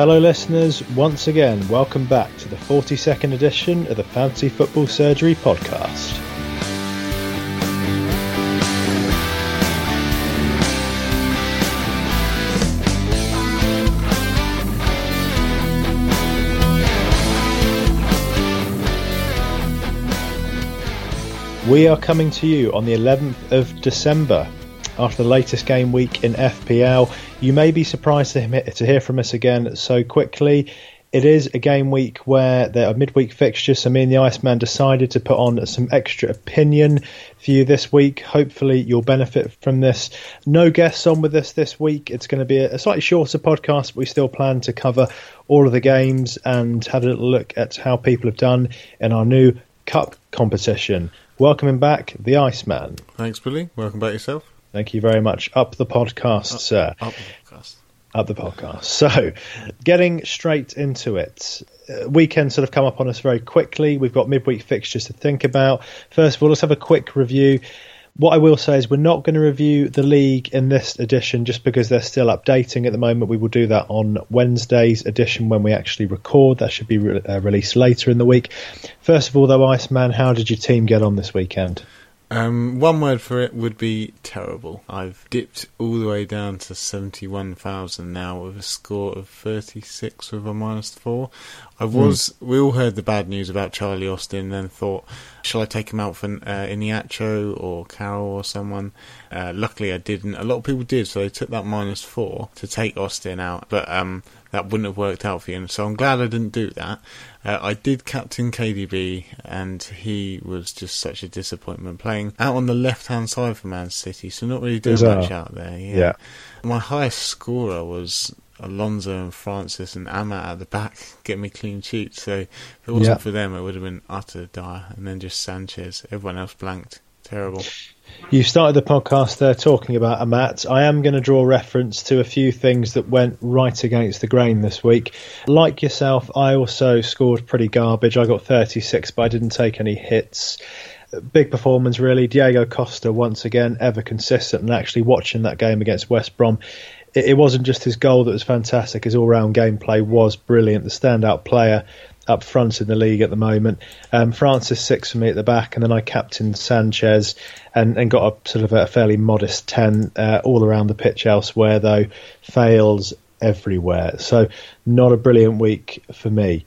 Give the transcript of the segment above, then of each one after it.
Hello, listeners. Once again, welcome back to the 42nd edition of the Fantasy Football Surgery podcast. We are coming to you on the 11th of December after the latest game week in FPL. You may be surprised to hear from us again so quickly. It is a game week where there are midweek fixtures, so me and the Iceman decided to put on some extra opinion for you this week. Hopefully, you'll benefit from this. No guests on with us this week. It's going to be a slightly shorter podcast, but we still plan to cover all of the games and have a little look at how people have done in our new cup competition. Welcoming back the Iceman. Thanks, Billy. Welcome back yourself. Thank you very much. Up the podcast, up, sir. Up the podcast. Up the podcast. So, getting straight into it. Uh, weekend sort of come up on us very quickly. We've got midweek fixtures to think about. First of all, let's have a quick review what I will say is we're not going to review the league in this edition just because they're still updating at the moment. We will do that on Wednesday's edition when we actually record. That should be re- uh, released later in the week. First of all, though, Iceman, how did your team get on this weekend? Um, one word for it would be terrible. I've dipped all the way down to 71,000 now with a score of 36 with a minus 4. I hmm. was, mm. we all heard the bad news about Charlie Austin and then thought, shall I take him out for uh, Iheanacho or Carroll or someone? Uh, luckily I didn't. A lot of people did, so they took that minus 4 to take Austin out. But um, that wouldn't have worked out for you. And so I'm glad I didn't do that. Uh, I did captain KDB, and he was just such a disappointment playing out on the left hand side for Man City, so not really doing much out there. Yeah. yeah. My highest scorer was Alonso and Francis and Amat at the back getting me clean sheets. So if it wasn't yeah. for them, it would have been utter dire. And then just Sanchez. Everyone else blanked. Terrible. You started the podcast there talking about Amat. I am going to draw reference to a few things that went right against the grain this week. Like yourself, I also scored pretty garbage. I got 36, but I didn't take any hits. Big performance, really. Diego Costa, once again, ever consistent. And actually, watching that game against West Brom, it, it wasn't just his goal that was fantastic. His all round gameplay was brilliant. The standout player up front in the league at the moment. Um, Francis six for me at the back, and then I captained Sanchez and, and got a sort of a fairly modest ten uh, all around the pitch. Elsewhere though, fails everywhere. So not a brilliant week for me.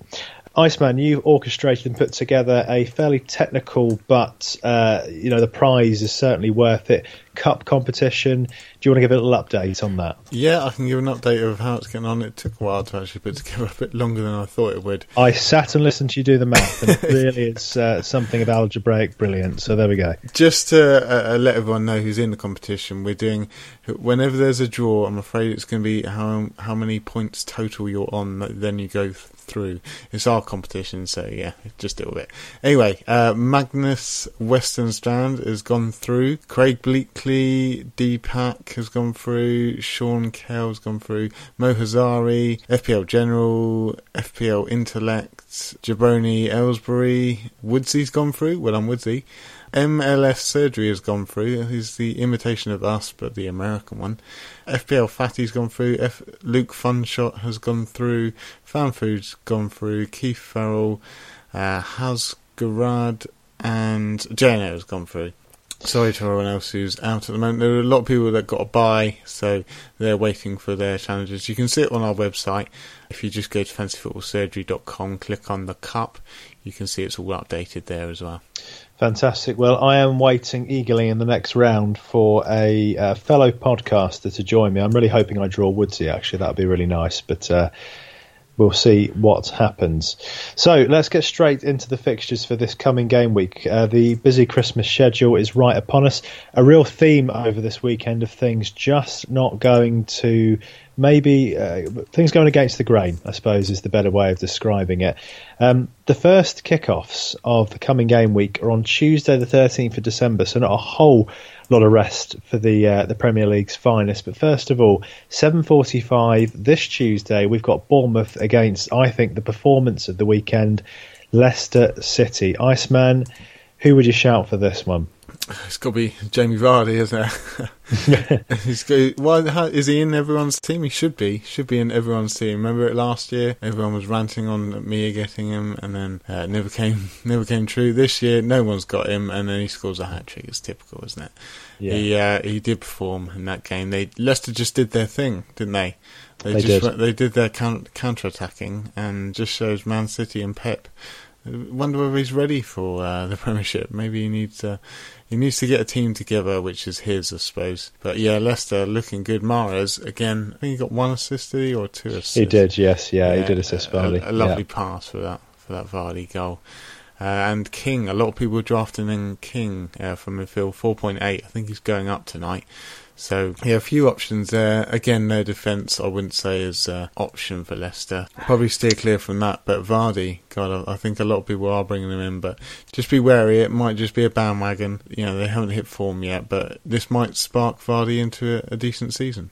Iceman, you've orchestrated and put together a fairly technical, but uh, you know the prize is certainly worth it. Cup competition. Do you want to give a little update on that? Yeah, I can give an update of how it's getting on. It took a while to actually put together, a bit longer than I thought it would. I sat and listened to you do the math, and it really is uh, something of algebraic brilliance. So there we go. Just to uh, uh, let everyone know who's in the competition, we're doing whenever there's a draw. I'm afraid it's going to be how how many points total you're on. Then you go through. It's our competition, so yeah, just a little bit. Anyway, uh, Magnus Western Strand has gone through. Craig Bleakley, Deepak has gone through. Sean Kell has gone through. Mo Hazari, FPL General, FPL Intellect, Jabroni Ellsbury. Woodsy's gone through. Well, I'm Woodsy. MLS Surgery has gone through. He's the imitation of us, but the American one. FPL Fatty's gone through. F- Luke Funshot has gone through. Fanfood's gone through. Keith Farrell, uh, Hasgarad, and JNO has gone through. Sorry to everyone else who's out at the moment. There are a lot of people that got a buy, so they're waiting for their challenges. You can see it on our website. If you just go to fantasyfootballsurgery.com, click on the cup, you can see it's all updated there as well. Fantastic. Well, I am waiting eagerly in the next round for a uh, fellow podcaster to join me. I'm really hoping I draw Woodsy, actually. That would be really nice. But uh, we'll see what happens. So let's get straight into the fixtures for this coming game week. Uh, the busy Christmas schedule is right upon us. A real theme over this weekend of things just not going to maybe uh, things going against the grain, I suppose, is the better way of describing it. Um, the first kickoffs of the coming game week are on Tuesday, the 13th of December, so not a whole lot of rest for the uh, the Premier League's finest. But first of all, 7:45 this Tuesday, we've got Bournemouth against, I think, the performance of the weekend, Leicester City. Iceman, who would you shout for this one? It's got to be Jamie Vardy, isn't it? He's got, why how, is he in everyone's team? He should be. Should be in everyone's team. Remember it last year? Everyone was ranting on Mia getting him, and then uh, never came never came true. This year, no one's got him, and then he scores a hat trick. It's typical, isn't it? Yeah. He uh, he did perform in that game. They Leicester just did their thing, didn't they? They, they just did. they did their counter attacking, and just shows Man City and Pep wonder whether he's ready for uh, the Premiership. Maybe he needs uh, he needs to get a team together, which is his, I suppose. But yeah, Leicester looking good. Mahrez again. I think he got one assist or two assists. He did, yes, yeah, yeah he did assist Vardy. A, a lovely yeah. pass for that for that Vardy goal. Uh, and King, a lot of people drafting in King uh, from midfield, 4.8. I think he's going up tonight. So yeah, a few options there. Again, no defence. I wouldn't say is an option for Leicester. Probably steer clear from that. But Vardy, God, I think a lot of people are bringing him in, but just be wary. It might just be a bandwagon. You know, they haven't hit form yet, but this might spark Vardy into a, a decent season.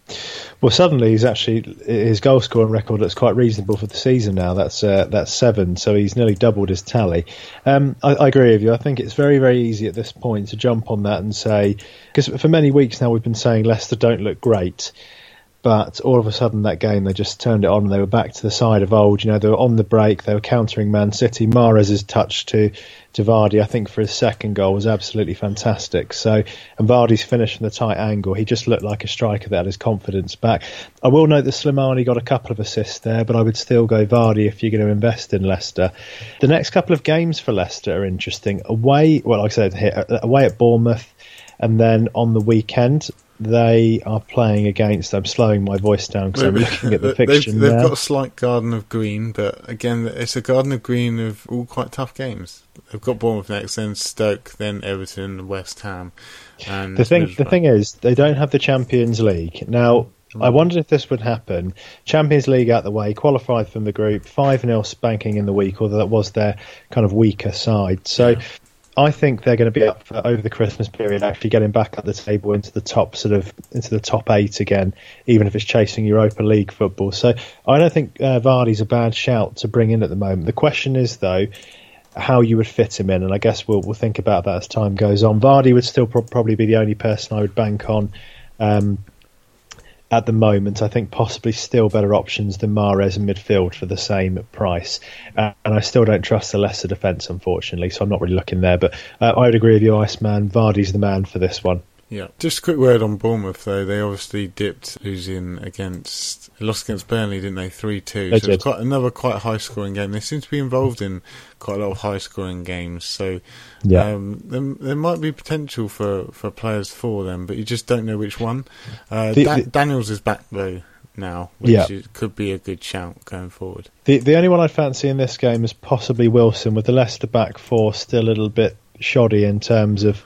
Well, suddenly he's actually his goal scoring record looks quite reasonable for the season now. That's uh, that's seven, so he's nearly doubled his tally. Um, I, I agree with you. I think it's very very easy at this point to jump on that and say because for many weeks now we've been saying Leicester don't look great, but all of a sudden that game they just turned it on and they were back to the side of old. You know, they were on the break, they were countering Man City. Mahrez's touch to to Vardy, I think, for his second goal was absolutely fantastic. So, and Vardy's finish from the tight angle, he just looked like a striker that had his confidence back. I will note that Slimani got a couple of assists there, but I would still go Vardy if you're going to invest in Leicester. The next couple of games for Leicester are interesting. Away, well, like I said, here, away at Bournemouth, and then on the weekend they are playing against. I'm slowing my voice down because I'm looking at the fiction. They've, they've got a slight garden of green, but again, it's a garden of green of all quite tough games. They've got Bournemouth next, then Stoke, then Everton, West Ham. And the thing, the thing is, they don't have the Champions League now. I mm. wondered if this would happen. Champions League out the way, qualified from the group, 5 0 spanking in the week, although that was their kind of weaker side. So yeah. I think they're going to be up for, over the Christmas period, actually getting back at the table into the top sort of into the top eight again, even if it's chasing Europa League football. So I don't think uh, Vardy's a bad shout to bring in at the moment. The question is though how you would fit him in, and I guess we'll we'll think about that as time goes on. Vardy would still pro- probably be the only person I would bank on. Um, at the moment, I think possibly still better options than Mahrez in midfield for the same price. Uh, and I still don't trust the Leicester defence, unfortunately, so I'm not really looking there. But uh, I would agree with you, Iceman. Vardy's the man for this one. Yeah. Just a quick word on Bournemouth, though. They obviously dipped losing against, lost against Burnley, didn't they? 3 2. So it's quite, another quite high scoring game. They seem to be involved in quite a lot of high scoring games. So yeah. Um, there, there, might be potential for, for players for them, but you just don't know which one. Uh, the, da- the, Daniels is back, though, now, which yeah. is, could be a good shout going forward. The, the only one I'd fancy in this game is possibly Wilson, with the Leicester back four still a little bit shoddy in terms of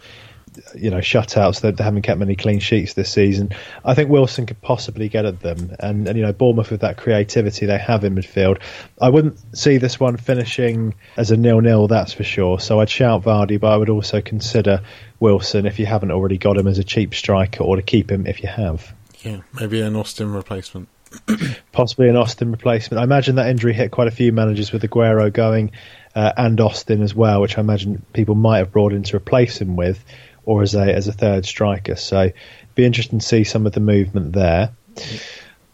you know shutouts. They, they haven't kept many clean sheets this season. I think Wilson could possibly get at them, and, and you know Bournemouth with that creativity they have in midfield. I wouldn't see this one finishing as a nil-nil, that's for sure. So I'd shout Vardy, but I would also consider Wilson if you haven't already got him as a cheap striker, or to keep him if you have. Yeah, maybe an Austin replacement. Possibly an Austin replacement. I imagine that injury hit quite a few managers with Aguero going uh, and Austin as well, which I imagine people might have brought in to replace him with or as a as a third striker. So be interesting to see some of the movement there.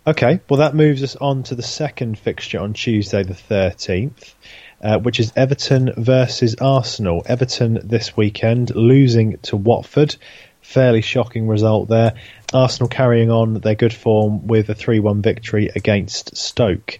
Okay, well that moves us on to the second fixture on Tuesday the thirteenth. Uh, which is Everton versus Arsenal. Everton this weekend losing to Watford. Fairly shocking result there. Arsenal carrying on their good form with a 3 1 victory against Stoke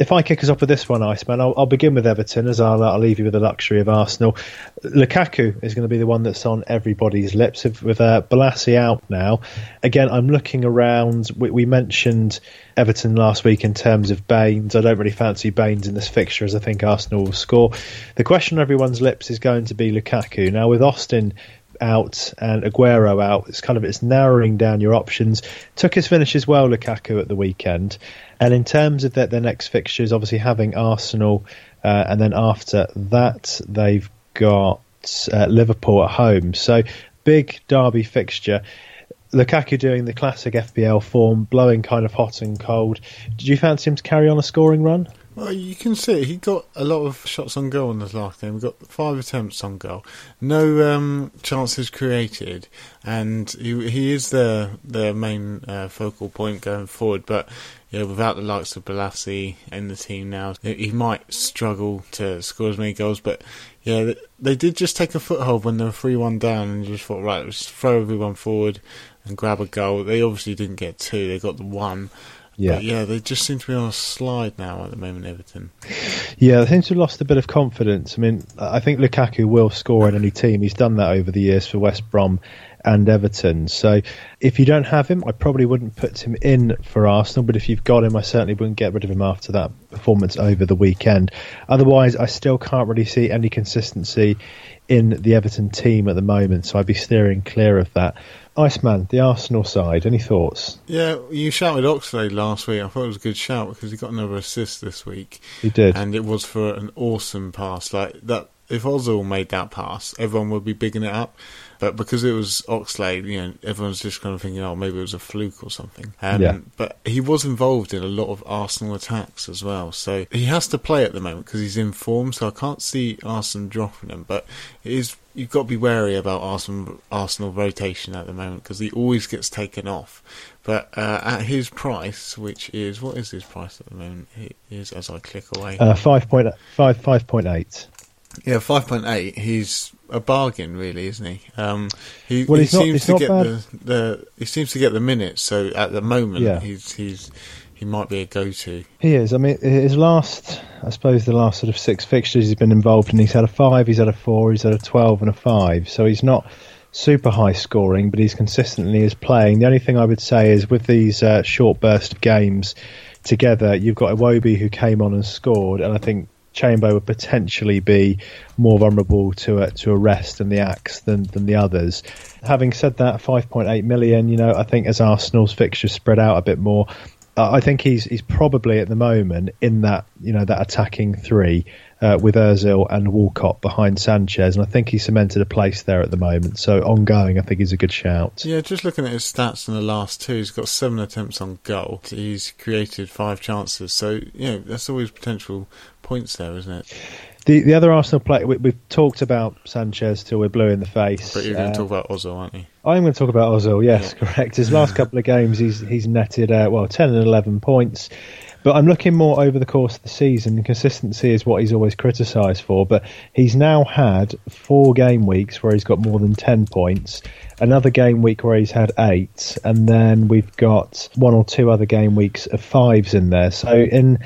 if I kick us off with this one, Iceman, I'll, I'll begin with Everton as I'll, I'll, leave you with the luxury of Arsenal. Lukaku is going to be the one that's on everybody's lips with, with uh, Bolasie out now. Again, I'm looking around. We, we, mentioned Everton last week in terms of Baines. I don't really fancy Baines in this fixture as I think Arsenal will score. The question on everyone's lips is going to be Lukaku. Now, with Austin out and Aguero out. It's kind of it's narrowing down your options. Took his finishes well, Lukaku at the weekend, and in terms of their, their next fixtures, obviously having Arsenal, uh, and then after that they've got uh, Liverpool at home. So big derby fixture. Lukaku doing the classic FPL form, blowing kind of hot and cold. Did you fancy him to carry on a scoring run? Well, you can see he got a lot of shots on goal in this last game. He got five attempts on goal, no um, chances created, and he, he is their their main uh, focal point going forward. But yeah, without the likes of Bolasie in the team now, he might struggle to score as many goals. But yeah, they did just take a foothold when they were three one down, and just thought, right, let's throw everyone forward and grab a goal. They obviously didn't get two; they got the one. Yeah, but yeah, they just seem to be on a slide now at the moment, Everton. Yeah, they seem to have lost a bit of confidence. I mean, I think Lukaku will score in any team. He's done that over the years for West Brom and Everton. So if you don't have him, I probably wouldn't put him in for Arsenal. But if you've got him, I certainly wouldn't get rid of him after that performance over the weekend. Otherwise, I still can't really see any consistency in the Everton team at the moment. So I'd be steering clear of that. Iceman, the Arsenal side, any thoughts? Yeah, you shouted Oxlade last week. I thought it was a good shout because he got another assist this week. He did. And it was for an awesome pass. Like that if Ozil made that pass, everyone would be bigging it up. But because it was Oxlade, you know, everyone's just kind of thinking, oh, maybe it was a fluke or something. Um, yeah. But he was involved in a lot of Arsenal attacks as well. So he has to play at the moment because he's in form. So I can't see Arsenal dropping him. But it is you've got to be wary about Arsenal Arsenal rotation at the moment because he always gets taken off. But uh, at his price, which is what is his price at the moment? It is as I click away. Uh, five point five five point eight. Yeah, five point eight. He's a bargain, really, isn't he? Um, he, well, he seems to get the, the he seems to get the minutes. So at the moment, yeah. he's he's he might be a go-to. He is. I mean, his last, I suppose, the last sort of six fixtures he's been involved in. He's had a five, he's had a four, he's had a twelve, and a five. So he's not super high scoring, but he's consistently is playing. The only thing I would say is with these uh, short burst of games together, you've got Iwobi who came on and scored, and I think Chamber would potentially be more vulnerable to a, to arrest and the axe than, than the others. Having said that, 5.8 million, you know, I think as Arsenal's fixtures spread out a bit more, I think he's he's probably at the moment in that you know that attacking three uh, with Özil and Walcott behind Sanchez, and I think he cemented a place there at the moment. So ongoing, I think he's a good shout. Yeah, just looking at his stats in the last two, he's got seven attempts on goal. He's created five chances, so you know that's always potential points there, isn't it? The the other Arsenal player we, have talked about Sanchez till we're blue in the face. But you're going to talk about Ozil, aren't you? I'm going to talk about Ozil. Yes, yeah. correct. His last couple of games, he's he's netted uh, well ten and eleven points. But I'm looking more over the course of the season. Consistency is what he's always criticised for. But he's now had four game weeks where he's got more than 10 points, another game week where he's had eight, and then we've got one or two other game weeks of fives in there. So in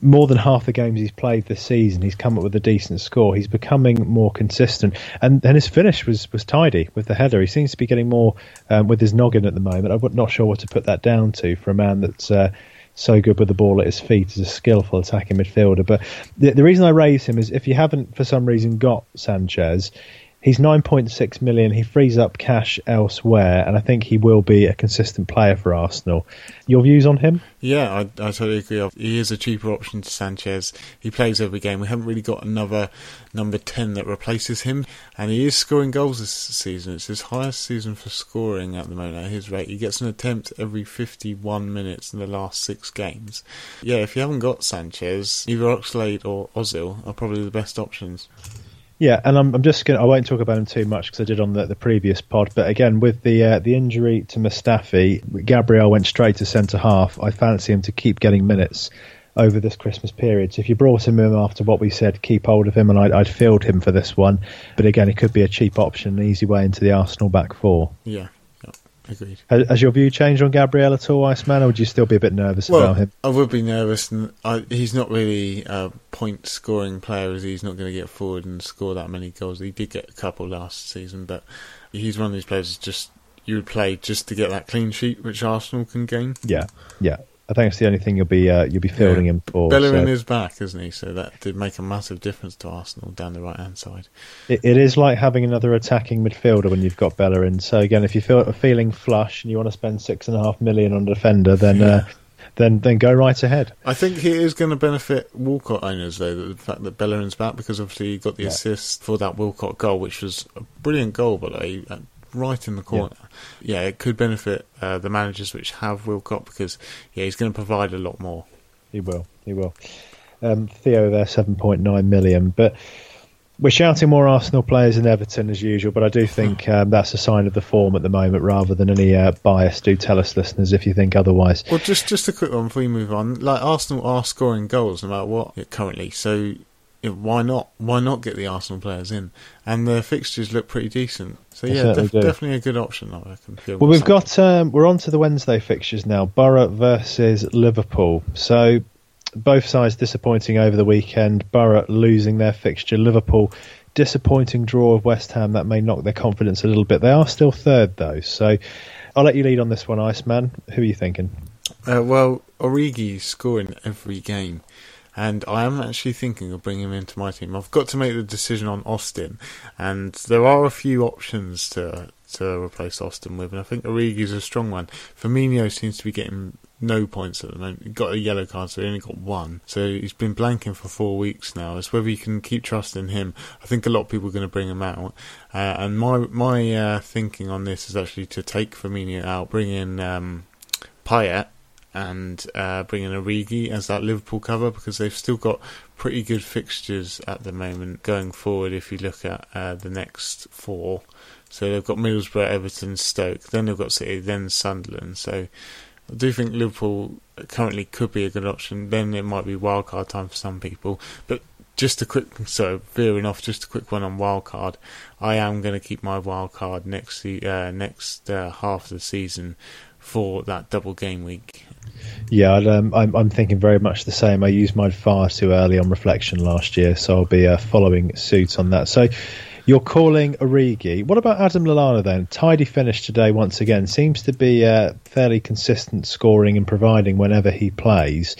more than half the games he's played this season, he's come up with a decent score. He's becoming more consistent, and and his finish was was tidy with the header. He seems to be getting more um, with his noggin at the moment. I'm not sure what to put that down to for a man that's. Uh, so good with the ball at his feet as a skillful attacking midfielder. But the, the reason I raise him is if you haven't, for some reason, got Sanchez, He's 9.6 million. He frees up cash elsewhere, and I think he will be a consistent player for Arsenal. Your views on him? Yeah, I, I totally agree. He is a cheaper option to Sanchez. He plays every game. We haven't really got another number 10 that replaces him, and he is scoring goals this season. It's his highest season for scoring at the moment at his rate. He gets an attempt every 51 minutes in the last six games. Yeah, if you haven't got Sanchez, either Oxlade or Ozil are probably the best options. Yeah, and I'm, I'm just going. I won't talk about him too much because I did on the, the previous pod. But again, with the uh, the injury to Mustafi, Gabriel went straight to centre half. I fancy him to keep getting minutes over this Christmas period. So if you brought him in after what we said, keep hold of him, and I'd, I'd field him for this one. But again, it could be a cheap option, an easy way into the Arsenal back four. Yeah, Agreed. Has, your view changed on Gabriel at all, Iceman, or would you still be a bit nervous well, about him? I would be nervous, and I, he's not really a point scoring player, as he's not going to get forward and score that many goals. He did get a couple last season, but he's one of these players just you would play just to get that clean sheet, which Arsenal can gain. Yeah, yeah. I think it's the only thing you'll be uh, you'll be fielding yeah. him for. Bellerin so. is back, isn't he? So that did make a massive difference to Arsenal down the right hand side. It, it is like having another attacking midfielder when you've got Bellerin. So again, if you feel feeling flush and you want to spend six and a half million on a defender, then. Yeah. Uh, then, then go right ahead. I think he is going to benefit Walcott owners though the fact that Bellerin's back because obviously he got the yeah. assist for that Walcott goal, which was a brilliant goal, by the way right in the corner. Yeah, yeah it could benefit uh, the managers which have Walcott because yeah, he's going to provide a lot more. He will. He will. Um, Theo there, 7.9 million. But we're shouting more Arsenal players than Everton as usual, but I do think um, that's a sign of the form at the moment rather than any uh, bias. Do tell us, listeners, if you think otherwise. Well, just just a quick one before we move on. Like Arsenal are scoring goals no matter what currently, so why not? Why not get the Arsenal players in? And the fixtures look pretty decent. So yeah, def- definitely a good option. I reckon. Well, we've got um, we're on to the Wednesday fixtures now. Borough versus Liverpool. So both sides disappointing over the weekend. Borough losing their fixture. Liverpool disappointing draw of West Ham that may knock their confidence a little bit. They are still third though, so I'll let you lead on this one, Iceman. Who are you thinking? Uh, well, Origi's scoring every game, and I am actually thinking of bringing him into my team. I've got to make the decision on Austin, and there are a few options to to replace Austin with, and I think Origi's a strong one. Firmino seems to be getting no points at the moment. He got a yellow card, so he only got one. So he's been blanking for four weeks now. It's whether you can keep trusting him. I think a lot of people are going to bring him out. Uh, and my my uh, thinking on this is actually to take Firmino out, bring in um, Payet, and uh, bring in Origi as that Liverpool cover because they've still got pretty good fixtures at the moment going forward. If you look at uh, the next four. So they've got Middlesbrough, Everton, Stoke, then they've got City, then Sunderland. So I do think Liverpool currently could be a good option. Then it might be wildcard time for some people. But just a quick, so veering off, just a quick one on wildcard. I am going to keep my wildcard next uh, next uh, half of the season for that double game week. Yeah, um, I'm, I'm thinking very much the same. I used mine far too early on reflection last year, so I'll be uh, following suit on that. So you're calling Origi. What about Adam Lallana then? Tidy finish today once again. Seems to be uh, fairly consistent scoring and providing whenever he plays.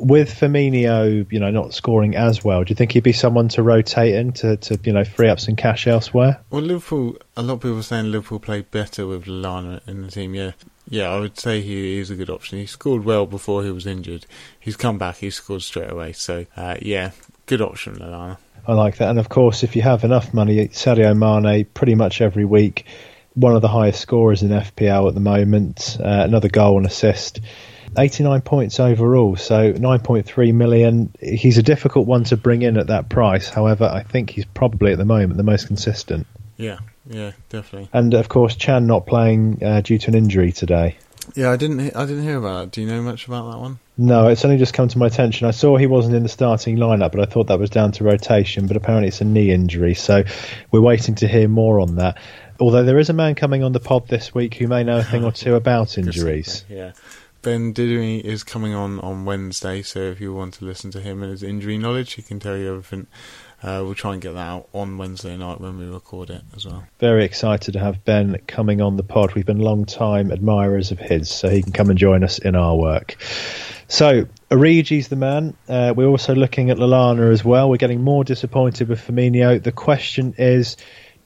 With Firmino, you know, not scoring as well, do you think he'd be someone to rotate in to, to you know, free up some cash elsewhere? Well, Liverpool, a lot of people are saying Liverpool played better with Lallana in the team, yeah. Yeah, I would say he is a good option. He scored well before he was injured. He's come back, he scored straight away. So, uh, yeah, good option, Lallana. I like that. And of course, if you have enough money, Sadio Mane pretty much every week, one of the highest scorers in FPL at the moment, uh, another goal and assist. 89 points overall, so 9.3 million. He's a difficult one to bring in at that price. However, I think he's probably at the moment the most consistent. Yeah, yeah, definitely. And of course, Chan not playing uh, due to an injury today. Yeah, I didn't. I didn't hear about that. Do you know much about that one? No, it's only just come to my attention. I saw he wasn't in the starting lineup, but I thought that was down to rotation. But apparently, it's a knee injury, so we're waiting to hear more on that. Although there is a man coming on the pod this week who may know a thing or two about injuries. Yeah. Ben Dinnery is coming on on Wednesday, so if you want to listen to him and his injury knowledge, he can tell you everything uh, we'll try and get that out on Wednesday night when we record it as well. Very excited to have Ben coming on the pod. We've been long time admirers of his, so he can come and join us in our work. So, Origi's the man. Uh, we're also looking at Lallana as well. We're getting more disappointed with Firmino. The question is,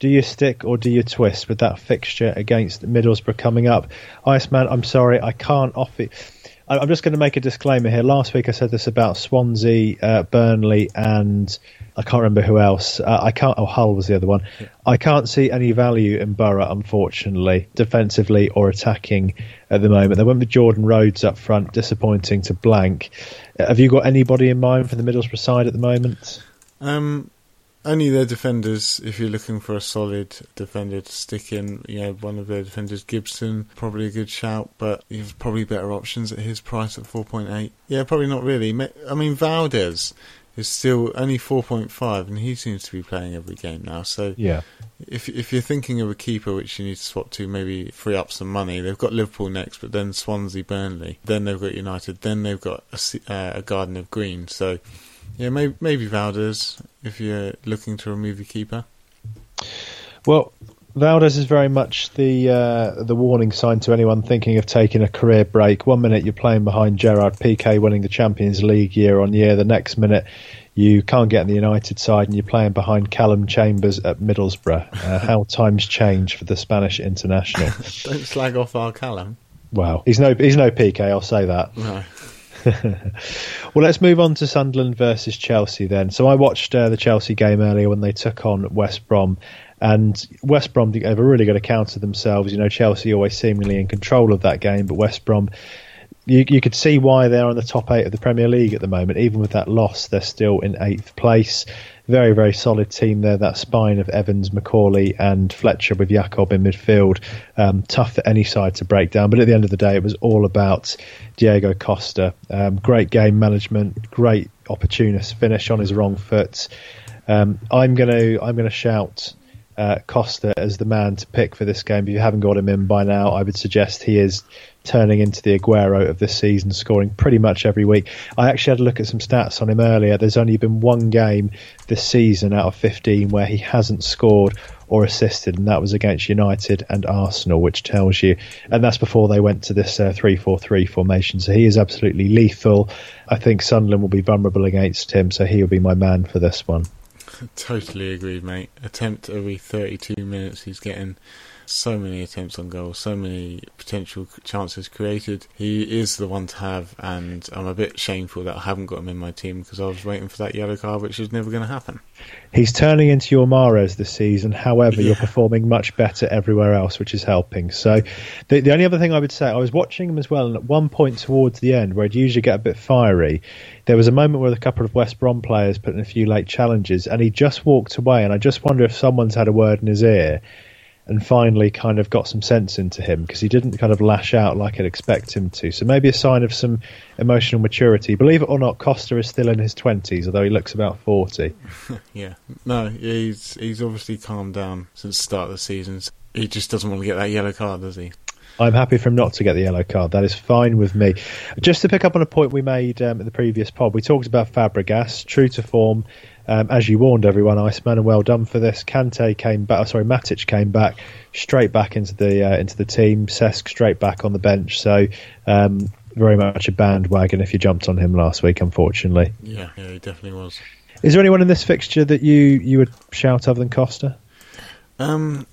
do you stick or do you twist with that fixture against Middlesbrough coming up? Iceman, I'm sorry, I can't offer. You I'm just going to make a disclaimer here. Last week I said this about Swansea, uh, Burnley, and I can't remember who else. Uh, I can't. Oh, Hull was the other one. Yeah. I can't see any value in Borough, unfortunately, defensively or attacking at the moment. They went with Jordan Rhodes up front, disappointing to blank. Uh, have you got anybody in mind for the Middlesbrough side at the moment? Um, only their defenders. If you're looking for a solid defender to stick in, you know, one of their defenders, Gibson, probably a good shout, but you've probably better options at his price at 4.8. Yeah, probably not really. I mean, Valdés is still only 4.5, and he seems to be playing every game now. So yeah, if if you're thinking of a keeper which you need to swap to, maybe free up some money. They've got Liverpool next, but then Swansea, Burnley, then they've got United, then they've got a, uh, a Garden of Green. So yeah, maybe maybe Valdés if you're looking to remove your keeper. Well, Valdés is very much the uh, the warning sign to anyone thinking of taking a career break. One minute you're playing behind Gerard Piqué winning the Champions League year on year. The next minute you can't get in the United side and you're playing behind Calum Chambers at Middlesbrough. Uh, how times change for the Spanish international. Don't slag off our Callum. Wow, he's no he's no Piqué. I'll say that. No. well, let's move on to Sunderland versus Chelsea then. So I watched uh, the Chelsea game earlier when they took on West Brom, and West Brom have really good account of themselves. You know, Chelsea always seemingly in control of that game, but West Brom you, you could see why they're on the top eight of the Premier League at the moment. Even with that loss, they're still in eighth place. Very, very solid team there. That spine of Evans, McAuley, and Fletcher with Yacob in midfield. Um, tough for any side to break down. But at the end of the day, it was all about Diego Costa. Um, great game management, great opportunist finish on his wrong foot. Um, I'm gonna I'm gonna shout uh, Costa as the man to pick for this game. If you haven't got him in by now, I would suggest he is turning into the Aguero of this season, scoring pretty much every week. I actually had a look at some stats on him earlier. There's only been one game this season out of 15 where he hasn't scored or assisted, and that was against United and Arsenal, which tells you, and that's before they went to this uh, 3 4 3 formation. So he is absolutely lethal. I think Sunderland will be vulnerable against him, so he will be my man for this one. Totally agreed, mate. Attempt every 32 minutes he's getting so many attempts on goal, so many potential chances created. He is the one to have, and I'm a bit shameful that I haven't got him in my team because I was waiting for that yellow card, which is never going to happen. He's turning into your Mahrez this season. However, yeah. you're performing much better everywhere else, which is helping. So, the, the only other thing I would say, I was watching him as well, and at one point towards the end, where he'd usually get a bit fiery, there was a moment where a couple of West Brom players put in a few late challenges, and he just walked away. And I just wonder if someone's had a word in his ear and finally kind of got some sense into him because he didn't kind of lash out like I'd expect him to. So maybe a sign of some emotional maturity. Believe it or not, Costa is still in his twenties, although he looks about forty. yeah, no, he's he's obviously calmed down since the start of the season. He just doesn't want to get that yellow card, does he? I'm happy for him not to get the yellow card. That is fine with me. Just to pick up on a point we made um, in the previous pod, we talked about Fabregas, true to form. Um, as you warned everyone, Iceman, and well done for this. Kante came back. Oh, sorry, Matic came back straight back into the uh, into the team. Cesc straight back on the bench. So um, very much a bandwagon if you jumped on him last week. Unfortunately, yeah, yeah, he definitely was. Is there anyone in this fixture that you you would shout other than Costa? Um,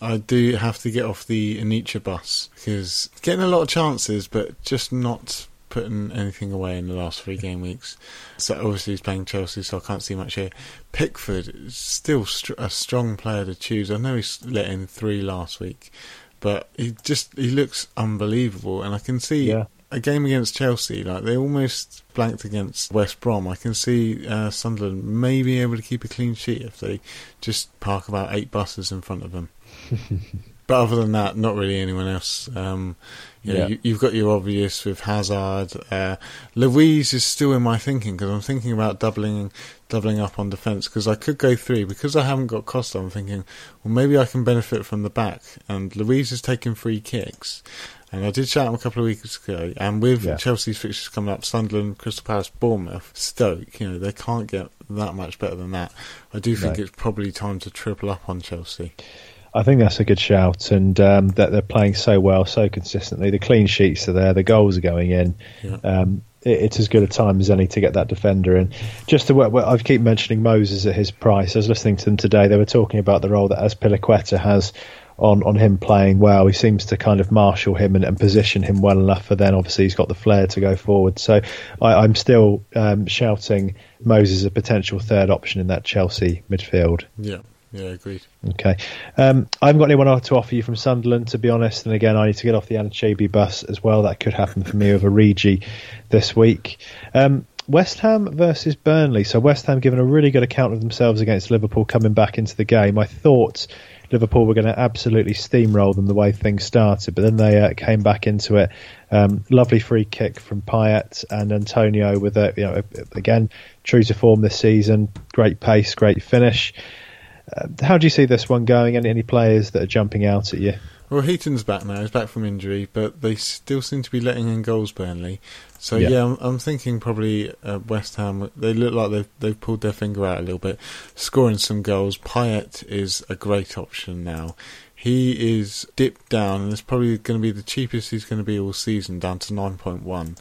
I do have to get off the Anicha bus because getting a lot of chances, but just not putting anything away in the last three game weeks. So obviously he's playing Chelsea, so I can't see much here. Pickford is still a strong player to choose. I know he's let in three last week, but he just he looks unbelievable, and I can see. Yeah. A game against Chelsea, like they almost blanked against West Brom. I can see uh, Sunderland may be able to keep a clean sheet if they just park about eight buses in front of them. but other than that, not really anyone else. Um, you know, yeah. you, have got your obvious with Hazard. Uh, Luiz is still in my thinking because I'm thinking about doubling doubling up on defence because I could go three because I haven't got Costa. I'm thinking, well, maybe I can benefit from the back. And Luiz is taking free kicks. And I did shout him a couple of weeks ago. And with yeah. Chelsea's fixtures coming up, Sunderland, Crystal Palace, Bournemouth, Stoke, you know, they can't get that much better than that. I do think no. it's probably time to triple up on Chelsea. I think that's a good shout, and um, that they're playing so well, so consistently. The clean sheets are there, the goals are going in. Yeah. Um, it, it's as good a time as any to get that defender in. Just to work, I keep mentioning Moses at his price. I was listening to them today. They were talking about the role that Azpilicueta has on, on him playing well. He seems to kind of marshal him and, and, position him well enough for then obviously he's got the flair to go forward. So I, am still um, shouting Moses a potential third option in that Chelsea midfield. Yeah. Yeah, agreed. Okay. Um, I haven't got anyone to offer you from Sunderland, to be honest. And again, I need to get off the Anichebe bus as well. That could happen for me with Origi this week. Um, West Ham versus Burnley. So West Ham given a really good account of themselves against Liverpool coming back into the game. I thought Liverpool were going to absolutely steamroll them the way things started, but then they uh, came back into it. Um, lovely free kick from Payet and Antonio with a, you know, again, true to form this season. Great pace, great finish. Uh, how do you see this one going? Any, any players that are jumping out at you? Well, Heaton's back now. He's back from injury, but they still seem to be letting in goals, Burnley. So yeah, yeah I'm, I'm, thinking probably uh, West Ham. They look like they've they've pulled their finger out a little bit, scoring some goals. Payet is a great option now. He is dipped down, and it's probably going to be the cheapest he's going to be all season, down to nine point one.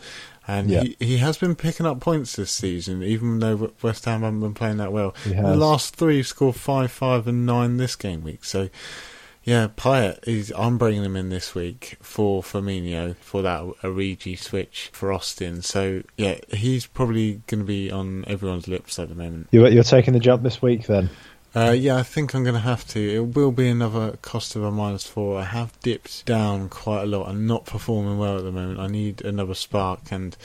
And yeah. he, he has been picking up points this season, even though West Ham haven't been playing that well. The last three, scored five, five, and nine this game week. So, yeah, Payet is. I'm bringing him in this week for Firmino for that Origi switch for Austin. So, yeah, he's probably going to be on everyone's lips at the moment. You're, you're taking the jump this week, then. Uh, yeah, I think I'm going to have to. It will be another cost of a minus four. I have dipped down quite a lot. I'm not performing well at the moment. I need another spark, and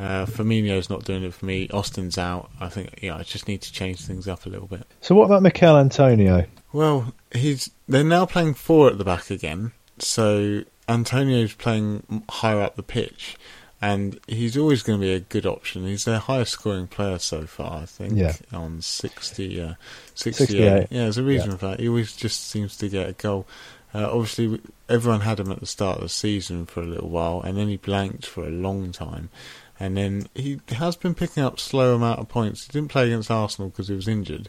uh, Firmino's not doing it for me. Austin's out. I think yeah, I just need to change things up a little bit. So what about Michail Antonio? Well, he's they're now playing four at the back again. So Antonio's playing higher up the pitch and he's always going to be a good option. He's their highest scoring player so far, I think, yeah. on 60, uh, 68. 68. Yeah, there's a reason yeah. for that. He always just seems to get a goal. Uh, obviously, everyone had him at the start of the season for a little while, and then he blanked for a long time. And then he has been picking up slow amount of points. He didn't play against Arsenal because he was injured,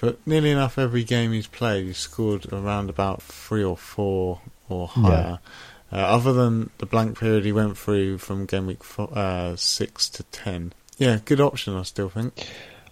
but nearly enough every game he's played, he's scored around about three or four or higher. Yeah. Uh, other than the blank period he went through from game week four, uh, six to ten, yeah, good option. I still think.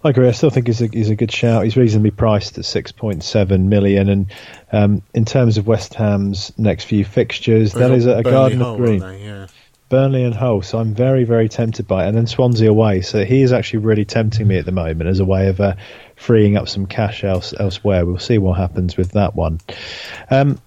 I agree. I still think he's a, he's a good shout. He's reasonably priced at six point seven million, and um, in terms of West Ham's next few fixtures, that is a, a garden of green. They, yeah. Burnley and Hull, so I'm very, very tempted by it. And then Swansea away, so he is actually really tempting me at the moment as a way of uh, freeing up some cash else, elsewhere. We'll see what happens with that one. Um,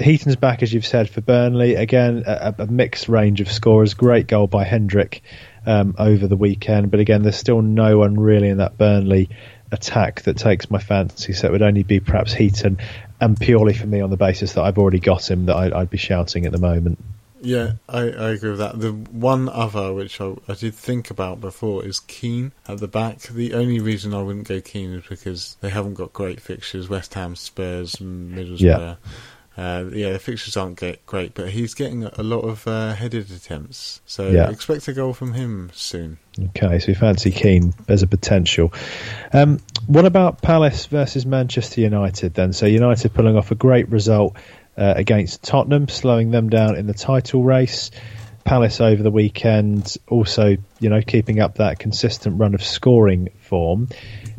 Heaton's back, as you've said, for Burnley. Again, a, a mixed range of scorers. Great goal by Hendrick um, over the weekend. But again, there's still no one really in that Burnley attack that takes my fancy. So it would only be perhaps Heaton, and purely for me on the basis that I've already got him that I'd, I'd be shouting at the moment. Yeah, I, I agree with that. The one other which I, I did think about before is Keane at the back. The only reason I wouldn't go Keane is because they haven't got great fixtures West Ham, Spurs, Middlesbrough. Yeah. Uh, yeah, the fixtures aren't great, but he's getting a lot of uh, headed attempts. So yeah. expect a goal from him soon. Okay, so we fancy Keane. There's a potential. Um, what about Palace versus Manchester United then? So United pulling off a great result uh, against Tottenham, slowing them down in the title race. Palace over the weekend also, you know, keeping up that consistent run of scoring form.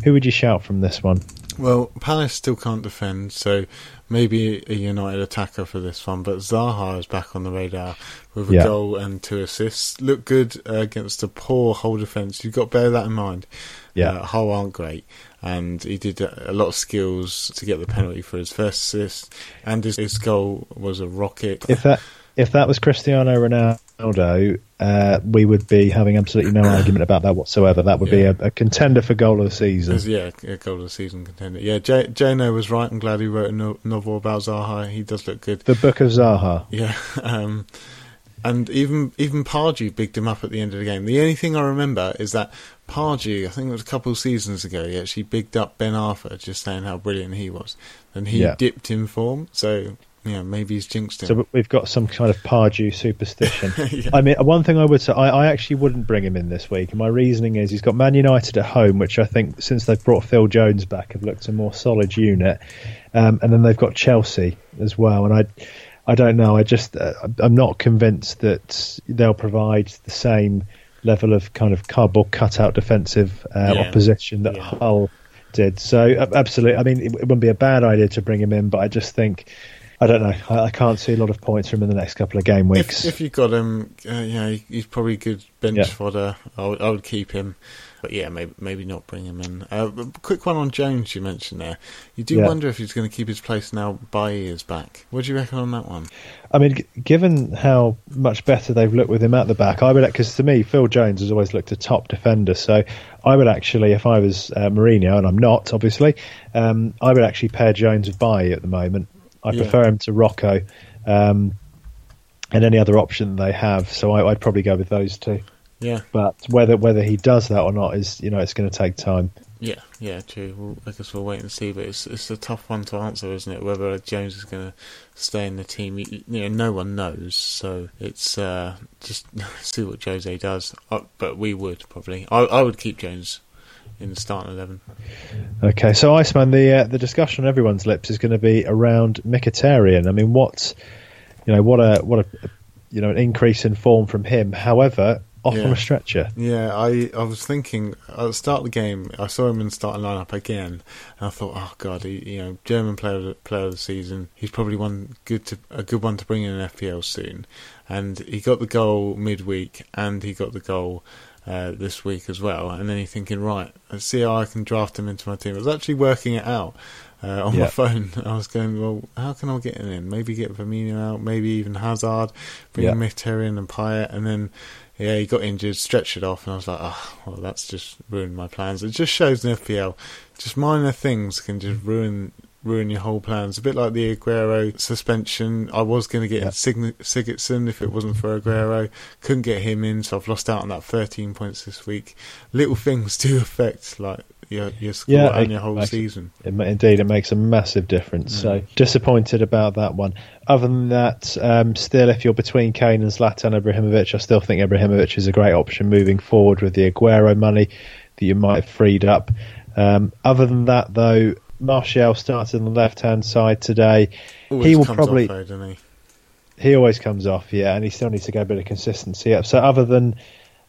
Who would you shout from this one? Well, Palace still can't defend, so maybe a United attacker for this one, but Zaha is back on the radar with a yeah. goal and two assists. Look good uh, against a poor Hull defence. You've got to bear that in mind. Yeah, uh, Hull aren't great, and he did a lot of skills to get the penalty for his first assist, and his, his goal was a rocket. If that if that was Cristiano Ronaldo, uh, we would be having absolutely no argument about that whatsoever. That would yeah. be a, a, contender for goal of the season. Yeah, a goal of the season contender. Yeah, J- Jano was right. I'm glad he wrote a no- novel about Zaha. He does look good. The Book of Zaha. Yeah. Um, and even even Pardew bigged him up at the end of the game. The only thing I remember is that Pardew, I think it was a couple of seasons ago, he actually bigged up Ben Arfa, just saying how brilliant he was. And he yeah. dipped in form, so yeah, maybe he's jinxed him. So we've got some kind of Pardew superstition. yeah. I mean, one thing I would say, I, I, actually wouldn't bring him in this week. My reasoning is he's got Man United at home, which I think since they've brought Phil Jones back have looked a more solid unit. Um, and then they've got Chelsea as well. And I, I don't know. I just, uh, I'm not convinced that they'll provide the same level of kind of cardboard cutout defensive uh, yeah. opposition that yeah. Hull did. So absolutely, I mean, it, it wouldn't be a bad idea to bring him in, but I just think I don't know. I, I, can't see a lot of points from him in the next couple of game weeks. If, if you got him, uh, yeah, he's probably good bench yeah. fodder. I would, I would keep him. But yeah, maybe maybe not bring him in. Uh, quick one on Jones you mentioned there. You do yeah. wonder if he's going to keep his place now Bailly is back. What do you reckon on that one? I mean, g- given how much better they've looked with him at the back, I would because to me Phil Jones has always looked a top defender. So I would actually, if I was uh, Mourinho, and I'm not obviously, um, I would actually pair Jones with Bailly at the moment. I yeah. prefer him to Rojo, um, and any other option they have. So I, would probably go with those two. Yeah. But whether whether he does that or not is you know it's going to take time. Yeah, yeah, true. Well, I guess we'll wait and see. But it's it's a tough one to answer, isn't it? Whether Jones is going to stay in the team, you, you know, no one knows. So it's uh, just see what Jose does. Uh, but we would probably. I, I would keep Jones in the starting eleven. Okay, so Iceman, the uh, the discussion on everyone's lips is going to be around Mkhitaryan. I mean, what you know, what a what a you know an increase in form from him. However, off yeah. on a stretcher. Yeah, I I was thinking at the start of the game, I saw him in the starting lineup again, and I thought, oh god, he, you know, German player player of the season. He's probably one good to a good one to bring in an FPL soon. And he got the goal midweek, and he got the goal uh, this week as well. And then you're thinking, right, let's see how I can draft him into my team. I was actually working it out uh, on Yeah. my phone. I was going, well, how can I get him in? Maybe get Firmino out, maybe even Hazard, bring Yeah. Mkhitaryan and Payet, and then. Yeah, he got injured, stretched it off, and I was like, oh, well, that's just ruined my plans. It just shows in FPL, just minor things can just ruin ruin your whole plans. A bit like the Aguero suspension. I was going to get Yeah. Sign- Sigurdsson if it wasn't for Aguero. Couldn't get him in, so I've lost out on that 13 points this week. Little things do affect like your your score Yeah, and it your whole makes- season. It, indeed, it makes a massive difference. So disappointed about that one. Other than that, um, still, if you're between Kane and Zlatan Ibrahimovic, I still think Ibrahimovic is a great option moving forward with the Aguero money that you might have freed up. Um, other than that, though, Martial started on the left-hand side today. Always he will comes probably off though, he? he always comes off, yeah, and he still needs to get a bit of consistency up. So, other than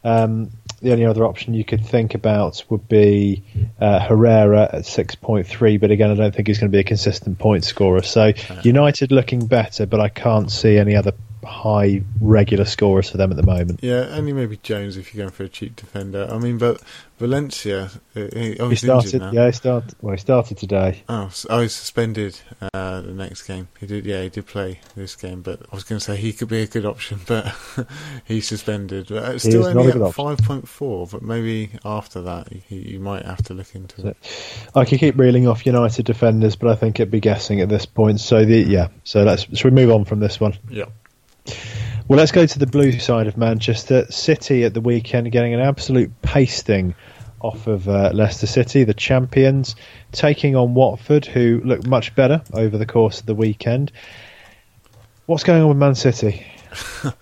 um, the only other option you could think about would be uh, Herrera at six point three, but again, I don't think he's going to be a consistent point scorer. So, United looking better, but I can't see any other high regular scorers for them at the moment. Yeah, only maybe Jones if you're going for a cheap defender. I mean, but Valencia, uh, he, oh, He started, yeah, he started. Well, he started today. Oh, s- oh, he's suspended uh, the next game. He did, yeah, he did play this game. But I was going to say he could be a good option, but he's suspended. But it's still is only at five point four. But maybe after that, you, you might have to look into it. I could keep reeling off United defenders, but I think it'd be guessing at this point. So the yeah, so let's should we move on from this one? Yeah, Well, let's go to the blue side of Manchester. City at the weekend getting an absolute pasting off of uh, Leicester City, the champions, taking on Watford, who looked much better over the course of the weekend. What's going on with Man City?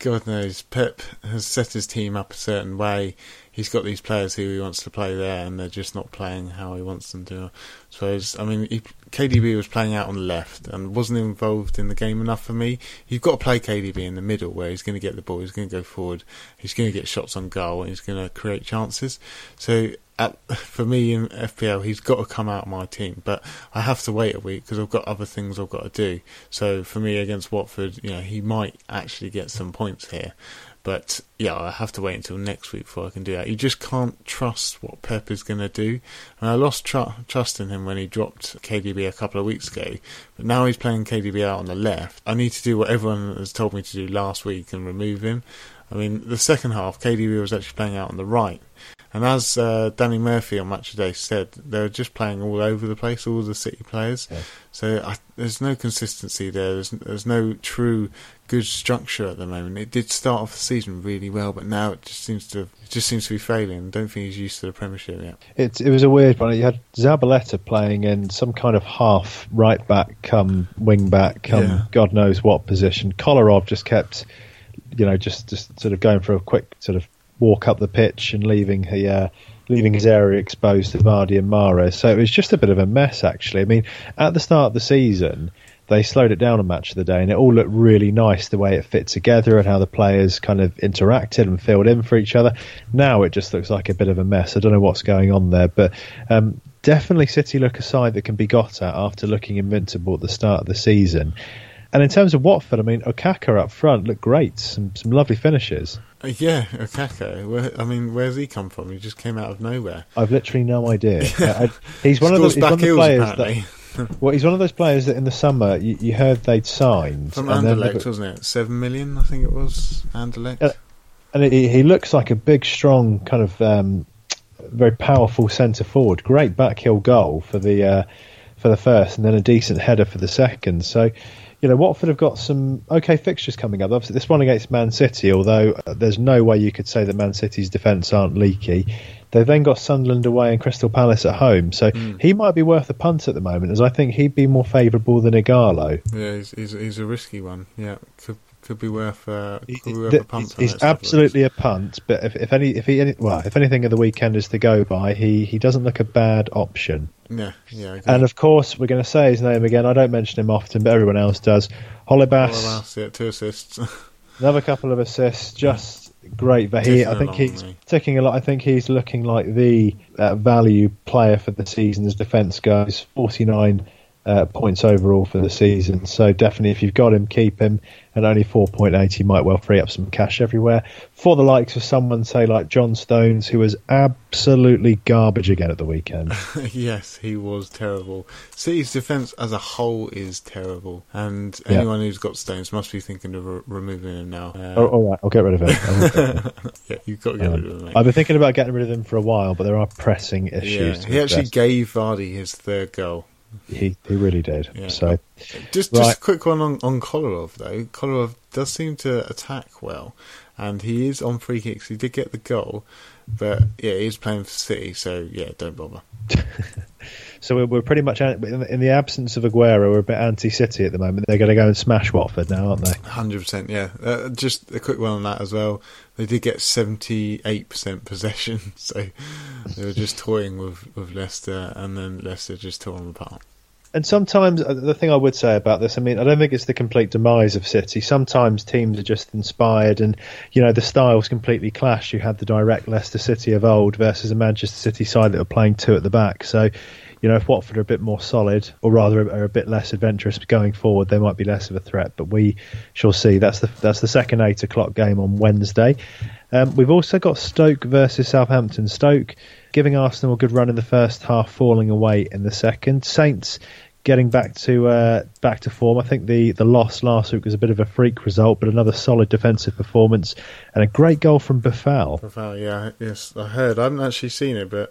God knows. Pep has set his team up a certain way. He's got these players who he wants to play there, and they're just not playing how he wants them to. I suppose. I mean, he, KDB was playing out on the left and wasn't involved in the game enough for me. You've got to play KDB in the middle, where he's going to get the ball, he's going to go forward, he's going to get shots on goal, and he's going to create chances. So. At, for me in FPL, he's got to come out of my team, but I have to wait a week because I've got other things I've got to do. So for me against Watford, you know, he might actually get some points here. But yeah, I have to wait until next week before I can do that. You just can't trust what Pep is going to do. And I lost tr- trust in him when he dropped KDB a couple of weeks ago. But now he's playing KDB out on the left. I need to do what everyone has told me to do last week and remove him. I mean, the second half, KDB was actually playing out on the right. And as uh, Danny Murphy on Match of Day said, they're just playing all over the place, all the City players. Yeah. So I, there's no consistency there. There's, there's no true good structure at the moment. It did start off the season really well, but now it just seems to it just seems to be failing. I don't think he's used to the Premiership yet. It, it was a weird one. You had Zabaleta playing in some kind of half right back, come wing back, come Yeah. God knows what position. Kolarov just kept, you know, just, just sort of going for a quick sort of walk up the pitch and leaving he, uh, leaving his area exposed to Vardy and Mahrez. So it was just a bit of a mess, actually. I mean, at the start of the season, they slowed it down a match of the day, and it all looked really nice the way it fit together and how the players kind of interacted and filled in for each other. Now it just looks like a bit of a mess. I don't know what's going on there, but um, definitely City look a side that can be got at after looking invincible at the start of the season. And in terms of Watford, I mean, Okaka up front looked great, some some lovely finishes. Uh, yeah, Okaka. Where, I mean, where's he come from? He just came out of nowhere. I've literally no idea. I, I, he's one of Scores the, he's one of the players apparently that well, he's one of those players that in the summer you, you heard they'd signed, from and Anderlecht, wasn't it? Seven million, I think it was. Anderlecht. Uh, and he, he looks like a big, strong, kind of um, very powerful centre forward. Great backheel goal for the uh, for the first, and then a decent header for the second. So, you know, Watford have got some okay fixtures coming up. Obviously, this one against Man City, although uh, there's no way you could say that Man City's defence aren't leaky. They've then got Sunderland away and Crystal Palace at home, so he might be worth a punt at the moment, as I think he'd be more favourable than Ighalo. Yeah, he's, he's he's a risky one. Yeah, could could be worth uh, could be worth th- a punt. he's on he's it, absolutely a punt, but if, if any, if he, any, well, if anything of the weekend is to go by, he, he doesn't look a bad option. Yeah, yeah. And of course, we're going to say his name again. I don't mention him often, but everyone else does. Holebas, that's it. Two assists. another couple of assists, just great. But he, I think he's mate. ticking a lot. I think he's looking like the uh, value player for the season as defence goes. Forty nine uh, points overall for the season. So definitely, if you've got him, keep him. And only 4.8, he might well free up some cash everywhere. For the likes of someone, say, like John Stones, who was absolutely garbage again at the weekend. yes, he was terrible. City's defence as a whole is terrible, and anyone yeah. who's got Stones must be thinking of re- removing him now. Uh, oh, all right, I'll get rid of him. yeah, you've got to get um, rid of him. Mate. I've been thinking about getting rid of him for a while, but there are pressing issues. Yeah, he actually gave Vardy his third goal. He he really did. Yeah. So just right. just a quick one on on Kolarov though. Kolarov does seem to attack well, and he is on free kicks. He did get the goal, but yeah, he's playing for City, so yeah, don't bother. so we're, we're, pretty much in the absence of Aguero, we're a bit anti-City at the moment. They're going to go and smash Watford now, aren't they? Hundred percent, yeah. Uh, just a quick one on that as well. They did get seventy-eight percent possession, so they were just toying with with Leicester, and then Leicester just tore them apart and sometimes uh, the thing I would say about this, I mean, I don't think it's the complete demise of City. Sometimes teams are just inspired, and you know the styles completely clash. You had the direct Leicester City of old versus a Manchester City side that were playing two at the back. So, you know, if Watford are a bit more solid, or rather are a bit less adventurous going forward, they might be less of a threat. But we shall see. That's the that's the second eight o'clock game on Wednesday. Um, we've also got Stoke versus Southampton. Stoke giving Arsenal a good run in the first half, falling away in the second. Saints getting back to uh, back to form. I think the, the loss last week was a bit of a freak result, but another solid defensive performance and a great goal from Boufal. Boufal, yeah, yes, I heard. I haven't actually seen it, but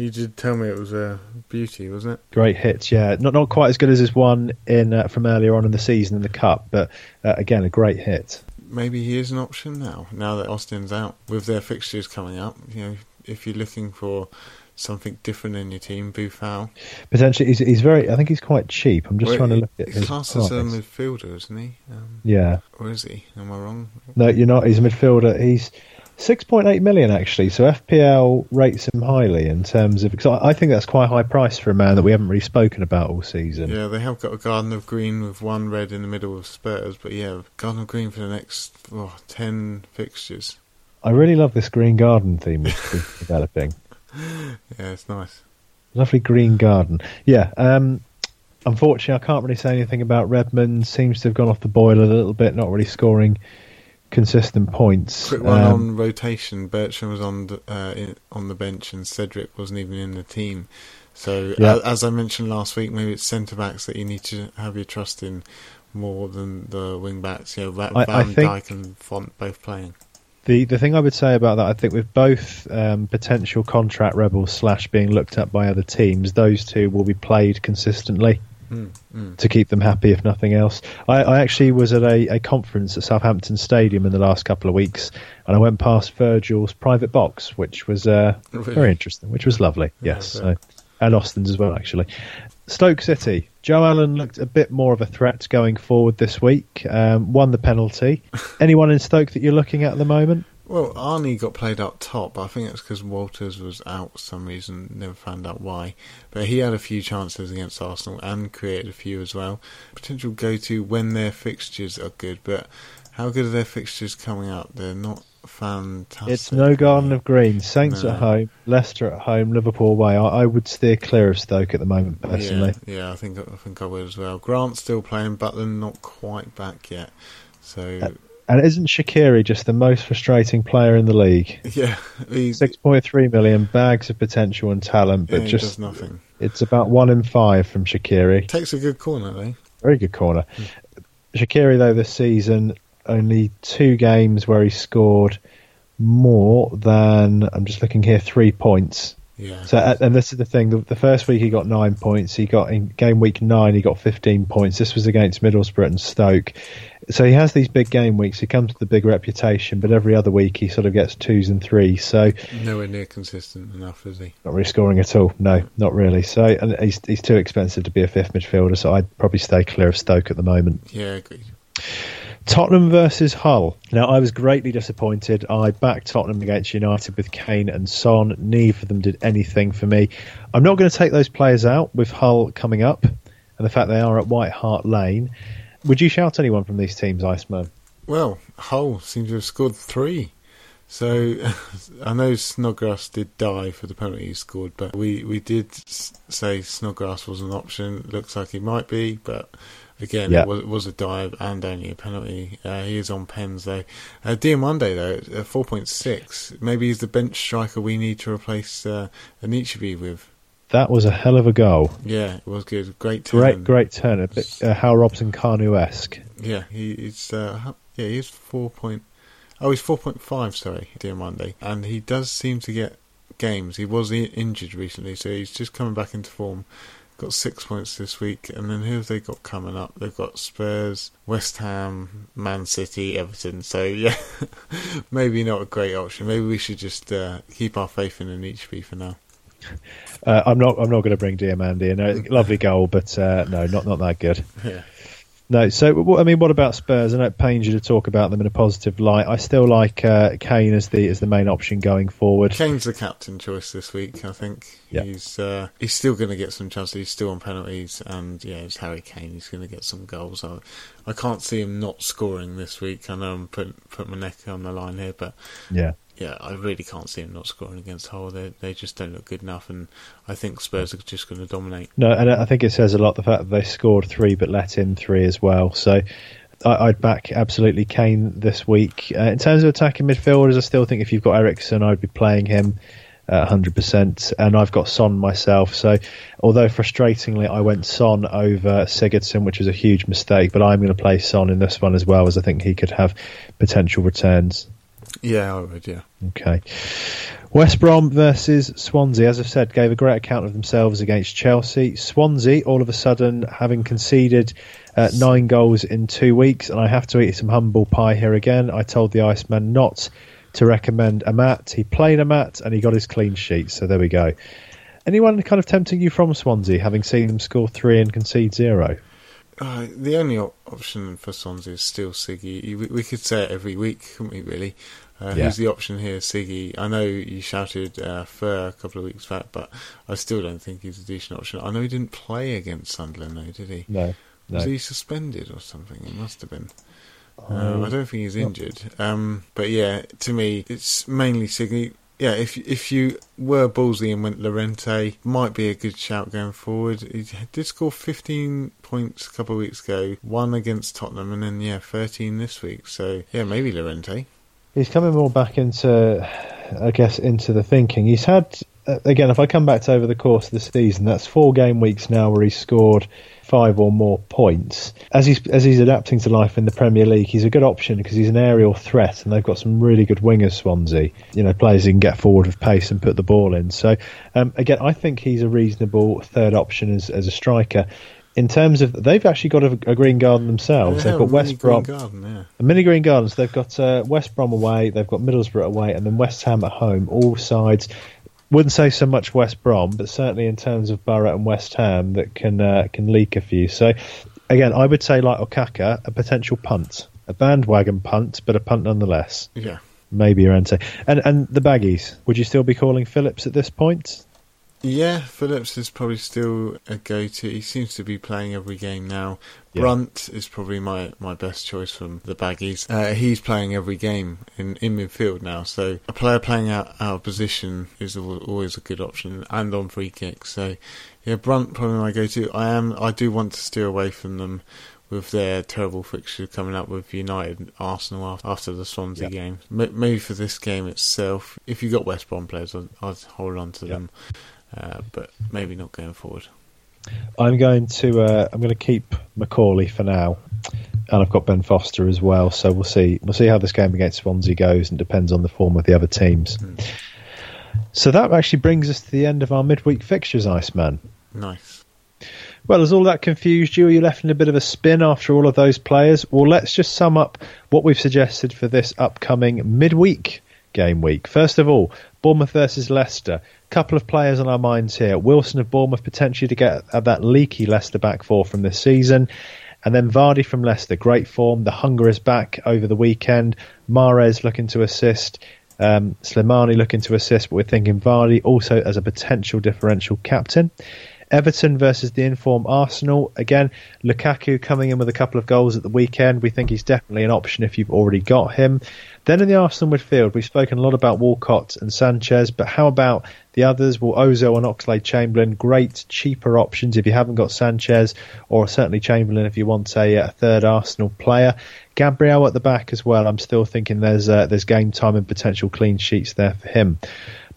you did tell me it was a beauty, wasn't it? Great hits, yeah. Not not quite as good as his one in uh, from earlier on in the season in the cup, but uh, again a great hit. Maybe he is an option now. Now that Austin's out, with their fixtures coming up, you know, if you're looking for something different in your team, Boufal. Potentially, he's, he's very. I think he's quite cheap. I'm just well, trying to look at his. Class as a midfielder, isn't he? Um, yeah. Or is he? Am I wrong? No, you're not. He's a midfielder. He's 6.8 million actually. So FPL rates him highly in terms of. Because I think that's quite a high price for a man that we haven't really spoken about all season. Yeah, they have got a Garden of Green with one red in the middle of Spurs, but yeah, Garden of Green for the next oh, ten fixtures. I really love this green garden theme we're developing. Yeah, it's nice. Lovely green garden. Yeah. Um, unfortunately, I can't really say anything about Redmond. Seems to have gone off the boil a little bit. Not really scoring consistent points. Quick one um, on rotation. Bertrand was on the, uh, in, on the bench, and Cedric wasn't even in the team. So, yeah. as, as I mentioned last week, maybe it's centre backs that you need to have your trust in more than the wing backs. You know, Van I, I Dijk and Font both playing. The the thing I would say about that, I think with both um, potential contract rebels slash being looked at by other teams, those two will be played consistently mm, mm. to keep them happy, if nothing else. I, I actually was at a, a, conference at Southampton Stadium in the last couple of weeks, and I went past Virgil's private box, which was uh, really? very interesting, which was lovely. Yes, yeah, so, and Austin's as well, actually. Stoke City. Joe Allen looked a bit more of a threat going forward this week. Um, won the penalty. Anyone in Stoke that you're looking at at the moment? Well, Arnie got played up top. I think it's because Walters was out for some reason. Never found out why. But he had a few chances against Arsenal and created a few as well. Potential go-to when their fixtures are good. But how good are their fixtures coming up? They're not fantastic. It's no Garden of Green. Saints no. at home, Leicester at home, Liverpool away. I, I, would steer clear of Stoke at the moment, personally. Yeah, yeah, I think I think I would as well. Grant's still playing, Butland not quite back yet. So. Uh, and isn't Shaqiri just the most frustrating player in the league? Yeah, six point three million bags of potential and talent, but yeah, just nothing. It's about one in five from Shaqiri. Takes a good corner, though. Very good corner. Mm. Shaqiri, though, this season only two games where he scored more than I'm just looking here three points. Yeah. So uh, and this is the thing. The, the, first week he got nine points. He got in game week nine. He got 15 points. This was against Middlesbrough and Stoke. So he has these big game weeks. He comes with the big reputation, but every other week he sort of gets twos and threes. So nowhere near consistent enough, is he? Not really scoring at all. No, not really. So and he's he's too expensive to be a fifth midfielder. So I'd probably stay clear of Stoke at the moment. Yeah, agreed. Tottenham versus Hull. Now, I was greatly disappointed. I backed Tottenham against United with Kane and Son. Neither of them did anything for me. I'm not going to take those players out with Hull coming up and the fact they are at White Hart Lane. Would you shout anyone from these teams, Iceman? Well, Hull seems to have scored three. So I know Snodgrass did die for the penalty he scored, but we, we did say Snodgrass was an option. Looks like he might be, but again, yeah. it, was, it, was, a dive and only a penalty. Uh, he is on pens though. Uh, Diomande though, four point six. Maybe he's the bench striker we need to replace uh, Anichebe with. That was a hell of a goal. Yeah, it was good. Great turn. Great, great turn. A bit uh, Hal Robson-Kanu esque. Yeah, he, he's uh, yeah he's four point Oh, he's 4.5, sorry, Diomande. And he does seem to get games. He was injured recently, so he's just coming back into form. Got six points this week, and then who have they got coming up? They've got Spurs, West Ham, Man City, Everton. So yeah, maybe not a great option. Maybe we should just uh, keep our faith in Anichebe for now. Uh, I'm not. I'm not going to bring Diomande in. lovely goal, but uh, no, not not that good. Yeah. No, so I mean, what about Spurs? I know it pains you to talk about them in a positive light. I still like uh, Kane as the as the main option going forward. Kane's the captain choice this week. I think yeah. he's uh, he's still going to get some chances. He's still on penalties, and yeah, it's Harry Kane. He's going to get some goals. I, I can't see him not scoring this week. I know I'm putting put my neck on the line here, but yeah, yeah, I really can't see them not scoring against Hull. They they just don't look good enough, and I think Spurs are just going to dominate. No, and I think it says a lot the fact that they scored three but let in three as well. So I, would back absolutely Kane this week. Uh, in terms of attacking midfielders, I still think if you've got Eriksen, I'd be playing him. Uh, 100%, and I've got Son myself. So, although frustratingly, I went Son over Sigurdsson, which was a huge mistake, but I'm going to play Son in this one as well, as I think he could have potential returns. Yeah, I would. Yeah. Okay. West Brom versus Swansea, as I've said, gave a great account of themselves against Chelsea. Swansea, all of a sudden, having conceded uh, nine goals in two weeks, and I have to eat some humble pie here again. I told the Iceman not to recommend Amat. He played Amat, and he got his clean sheet. So there we go. Anyone kind of tempting you from Swansea, having seen them score three and concede zero? Uh, the only option for Swansea is still Siggy. We, we, could say it every week, couldn't we? Really, uh, yeah. who's the option here? Siggy. I know you shouted uh, Fer a couple of weeks back, but I still don't think he's a decent option. I know he didn't play against Sunderland, though, did he? No. no. Was he suspended or something? He must have been. Um, I don't think he's injured. Um, but yeah, to me, it's mainly Siggy yeah, if if you were ballsy and went Llorente, might be a good shout going forward. He did score 15 points a couple of weeks ago, one against Tottenham, and then yeah, 13 this week. So yeah, maybe Llorente. He's coming more back into, I guess, into the thinking. He's had uh, again. If I come back to over the course of the season, that's four game weeks now where he's scored five or more points. As he's as he's adapting to life in the Premier League, he's a good option because he's an aerial threat, and they've got some really good wingers. Swansea, you know, players who can get forward with pace and put the ball in. So um, again, I think he's a reasonable third option as as a striker. In terms of, they've actually got a, a green garden themselves. Yeah, they've got West Brom, garden, yeah. a mini green gardens. They've got uh, West Brom away, they've got Middlesbrough away, and then West Ham at home. All sides wouldn't say so much West Brom, but certainly in terms of Borough and West Ham that can uh, can leak a few. So again, I would say like Okaka, a potential punt, a bandwagon punt, but a punt nonetheless. Yeah, maybe Arente. And and the baggies, would you still be calling Phillips at this point? Yeah, Phillips is probably still a go-to. He seems to be playing every game now. Yeah. Brunt is probably my, my best choice from the baggies. Uh, he's playing every game in, in midfield now, so a player playing out, out of position is always a good option, and on free kicks. So, yeah, Brunt probably my go-to. I am I do want to steer away from them with their terrible fixture coming up with United, and Arsenal after the Swansea yep. game. Maybe for this game itself, if you got West Brom players, I'd, I'd hold on to yep. them. Uh, but maybe not going forward. I'm going to uh, I'm going to keep McAuley for now, and I've got Ben Foster as well. So we'll see we'll see how this game against Swansea goes, and depends on the form of the other teams. Mm. So that actually brings us to the end of our midweek fixtures, Iceman. Nice. Well, has all that confused you? Are you left in a bit of a spin after all of those players? Well, let's just sum up what we've suggested for this upcoming midweek game week. First of all, Bournemouth versus Leicester couple of players on our minds here. Wilson of Bournemouth potentially to get at that leaky Leicester back four from this season. And then Vardy from Leicester, great form. The hunger is back over the weekend. Mahrez looking to assist. Um, Slimani looking to assist, but we're thinking Vardy also as a potential differential captain. Everton versus the inform Arsenal. Again, Lukaku coming in with a couple of goals at the weekend. We think he's definitely an option if you've already got him. Then in the Arsenal midfield, we've spoken a lot about Walcott and Sanchez, but how about the others? Well, Ozil and Oxlade Chamberlain, great cheaper options if you haven't got Sanchez, or certainly Chamberlain if you want a, a third Arsenal player. Gabriel at the back as well. I'm still thinking there's uh, there's game time and potential clean sheets there for him.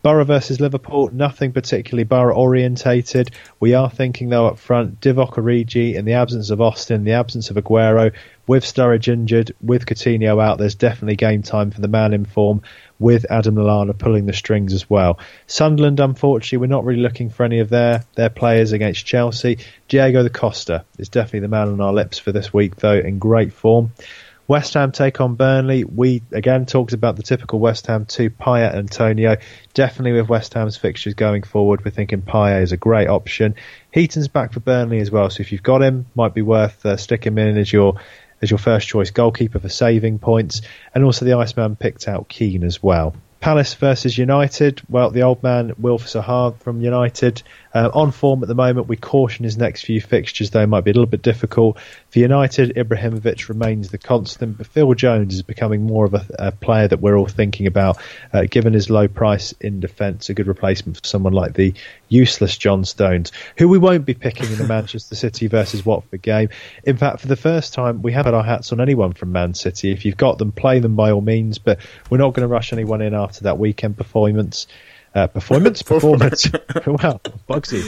Borough versus Liverpool, nothing particularly Borough orientated. We are thinking though up front, Divock Origi in the absence of Austin, the absence of Aguero, with Sturridge injured, with Coutinho out, there's definitely game time for the man in form, with Adam Lallana pulling the strings as well. Sunderland, unfortunately, we're not really looking for any of their, their players against Chelsea. Diego da Costa is definitely the man on our lips for this week, though, in great form. West Ham take on Burnley. We again talked about the typical West Ham two, Payet Antonio. Definitely with West Ham's fixtures going forward, we're thinking Payet is a great option. Heaton's back for Burnley as well, so if you've got him, might be worth uh, sticking him in as your as your first choice goalkeeper for saving points. And also the Iceman picked out Keane as well. Palace versus United. Well, the old man Wilf Zaha from United uh, on form at the moment. We caution his next few fixtures though might be a little bit difficult. For United, Ibrahimovic remains the constant, but Phil Jones is becoming more of a, a player that we're all thinking about, uh, given his low price in defence. A good replacement for someone like the useless John Stones, who we won't be picking in the Manchester City versus Watford game. In fact, for the first time, we have had our hats on anyone from Man City. If you've got them, play them by all means, but we're not going to rush anyone in after that weekend performance. Uh, performance, performance. wow, Bugsy.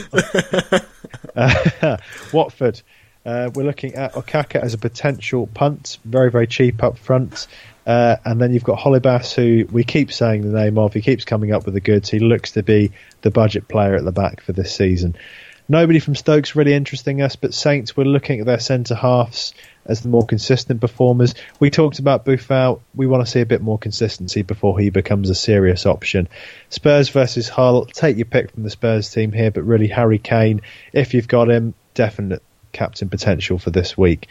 uh, Watford. Uh, we're looking at Okaka as a potential punt, very very cheap up front, uh, and then you've got Holebas, who we keep saying the name of. He keeps coming up with the goods. He looks to be the budget player at the back for this season. Nobody from Stoke's really interesting us, but Saints, we're looking at their centre halves as the more consistent performers. We talked about Boufal. We want to see a bit more consistency before he becomes a serious option. Spurs versus Hull. Take your pick from the Spurs team here, but really Harry Kane, if you've got him, definite captain potential for this week.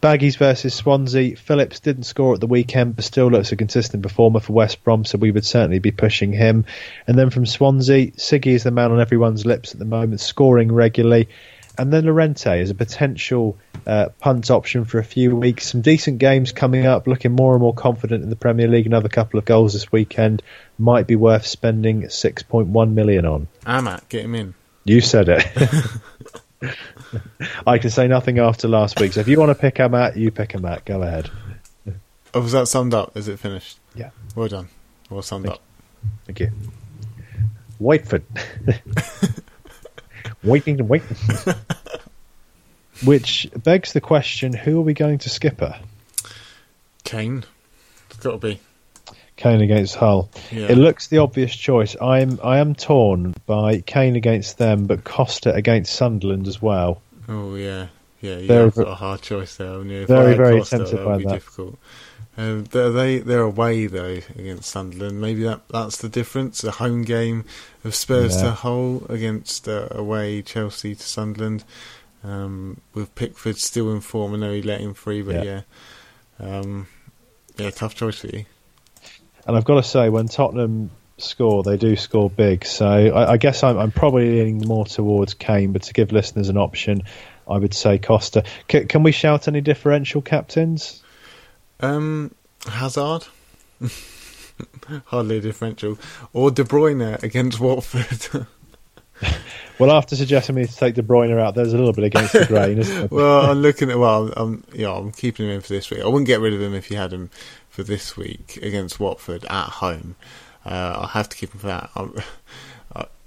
Baggies versus Swansea. Phillips didn't score at the weekend, but still looks a consistent performer for West Brom, so we would certainly be pushing him. And then from Swansea, Siggy is the man on everyone's lips at the moment, scoring regularly. And then Llorente is a potential uh, punt option for a few weeks. Some decent games coming up, looking more and more confident in the Premier League. Another couple of goals this weekend might be worth spending 6.1 million on. Amat, get him in. You said it. I can say nothing after last week. So if you want to pick a mat, you pick a mat. Go ahead. Oh, was that summed up? Is it finished? Yeah. Well done. Well summed Thank up. You. Thank you. Whiteford. waiting and waiting. Which begs the question: Who are we going to skipper? Kane. It's got to be. Kane against Hull. Yeah. It looks the obvious choice. I'm I am torn by Kane against them, but Costa against Sunderland as well. Oh yeah, yeah. You Very have got a hard choice there. you? If very, very Costa, tempted that by be that. difficult. Uh, they're, they they're away though against Sunderland. Maybe that that's the difference. A home game of Spurs Yeah. to Hull against uh, away Chelsea to Sunderland. Um, with Pickford still in form, I know he let him free, but yeah, Yeah. um, yeah, tough choice for you. And I've got to say, when Tottenham score, they do score big. So I, I guess I'm, I'm probably leaning more towards Kane, but to give listeners an option, I would say Costa. C- can we shout any differential captains? Um, Hazard. Hardly a differential. Or De Bruyne against Watford. Well, after suggesting me to take De Bruyne out, there's a little bit against the grain, isn't there? well, I'm looking at. Well, I'm yeah, I'm keeping him in for this week. I wouldn't get rid of him if you had him for this week against Watford at home. Uh, I'll have to keep him for that. I'm,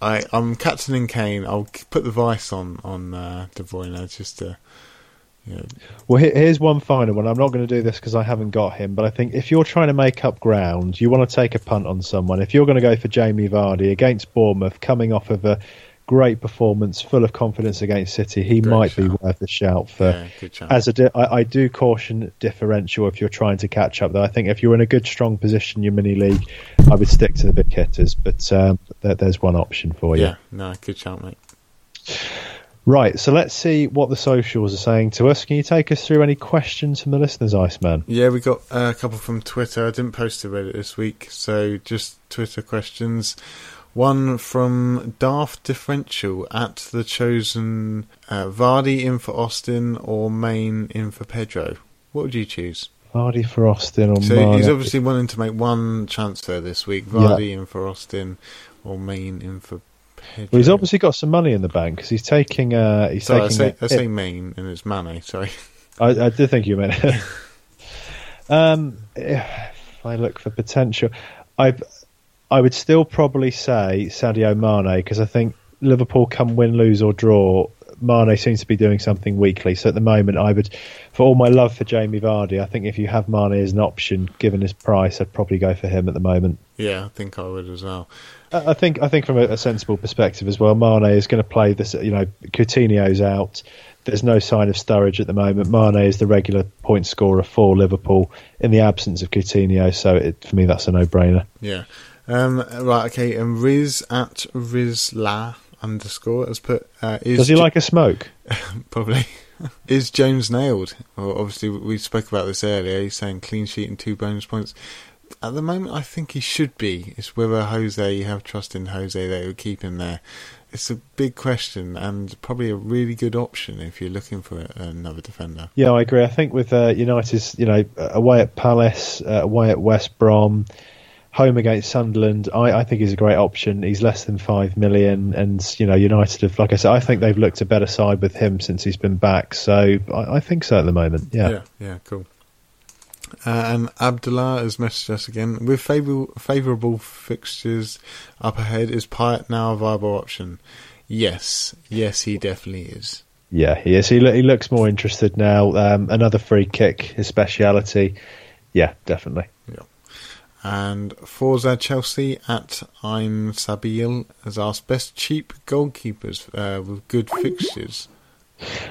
I, I'm captaining Kane. I'll put the vice on on uh, De Bruyne just to. You know, Well, here's one final one. I'm not going to do this because I haven't got him, but I think if you're trying to make up ground, you want to take a punt on someone. If you're going to go for Jamie Vardy against Bournemouth, coming off of a great performance, full of confidence against City, he Great might be worth a shout for. yeah, good. As a, di- I, I do caution differential if you're trying to catch up. Though I think if you're in a good, strong position in your mini league, I would stick to the big hitters. But um, there, there's one option for you. yeah, no, good shout, mate. Right. So let's see what the socials are saying to us. Can you take us through any questions from the listeners, Iceman? Yeah, we got uh, a couple from Twitter. I didn't post to Reddit this week, so just Twitter questions. One from Daft Differential at the chosen uh, Vardy in for Austin or Main in for Pedro. What would you choose? Vardy for Austin or So he's obviously wanting to make one transfer this week. Vardy in for Austin or Main in for Pedro. Well, he's obviously got some money in the bank because he's taking. Uh, he's Sorry, I say, a I say. Main and it's Mane. Sorry. I, I did think you meant. it. um, if I look for potential, I I would still probably say Sadio Mane because I think Liverpool come win, lose or draw. Mane seems to be doing something weekly. So at the moment, I would, for all my love for Jamie Vardy, I think if you have Mane as an option, given his price, I'd probably go for him at the moment. Yeah, I think I would as well. I think I think from a, a sensible perspective as well, Mane is going to play this. You know, Coutinho's out. There's no sign of Sturridge at the moment. Mane is the regular point scorer for Liverpool in the absence of Coutinho. So it, for me, that's a no-brainer. Yeah. Um, right, okay, and Riz at Rizla underscore has put. Uh, is Does he like a smoke? Probably. is Jones nailed? Well, obviously, we spoke about this earlier. He's saying clean sheet and two bonus points. At the moment, I think he should be. It's whether Jose, you have trust in Jose, they would keep him there. It's a big question and probably a really good option if you're looking for another defender. Yeah, I agree. I think with uh, United's, you know, away at Palace, uh, away at West Brom, home against Sunderland, I, I think he's a great option. He's less than five million, and you know, United have, like I said, I think they've looked a better side with him since he's been back. So I, I think so at the moment. Yeah. yeah, yeah, cool. Uh, and Abdullah has messaged us again. With favourable, favourable fixtures up ahead, is Payet now a viable option? Yes, yes, he definitely is. Yeah, he is. He, lo- he looks more interested now. Um, another free kick, his speciality. Yeah, definitely. And Forza Chelsea at I'm Sabil has asked best cheap goalkeepers uh, with good fixtures.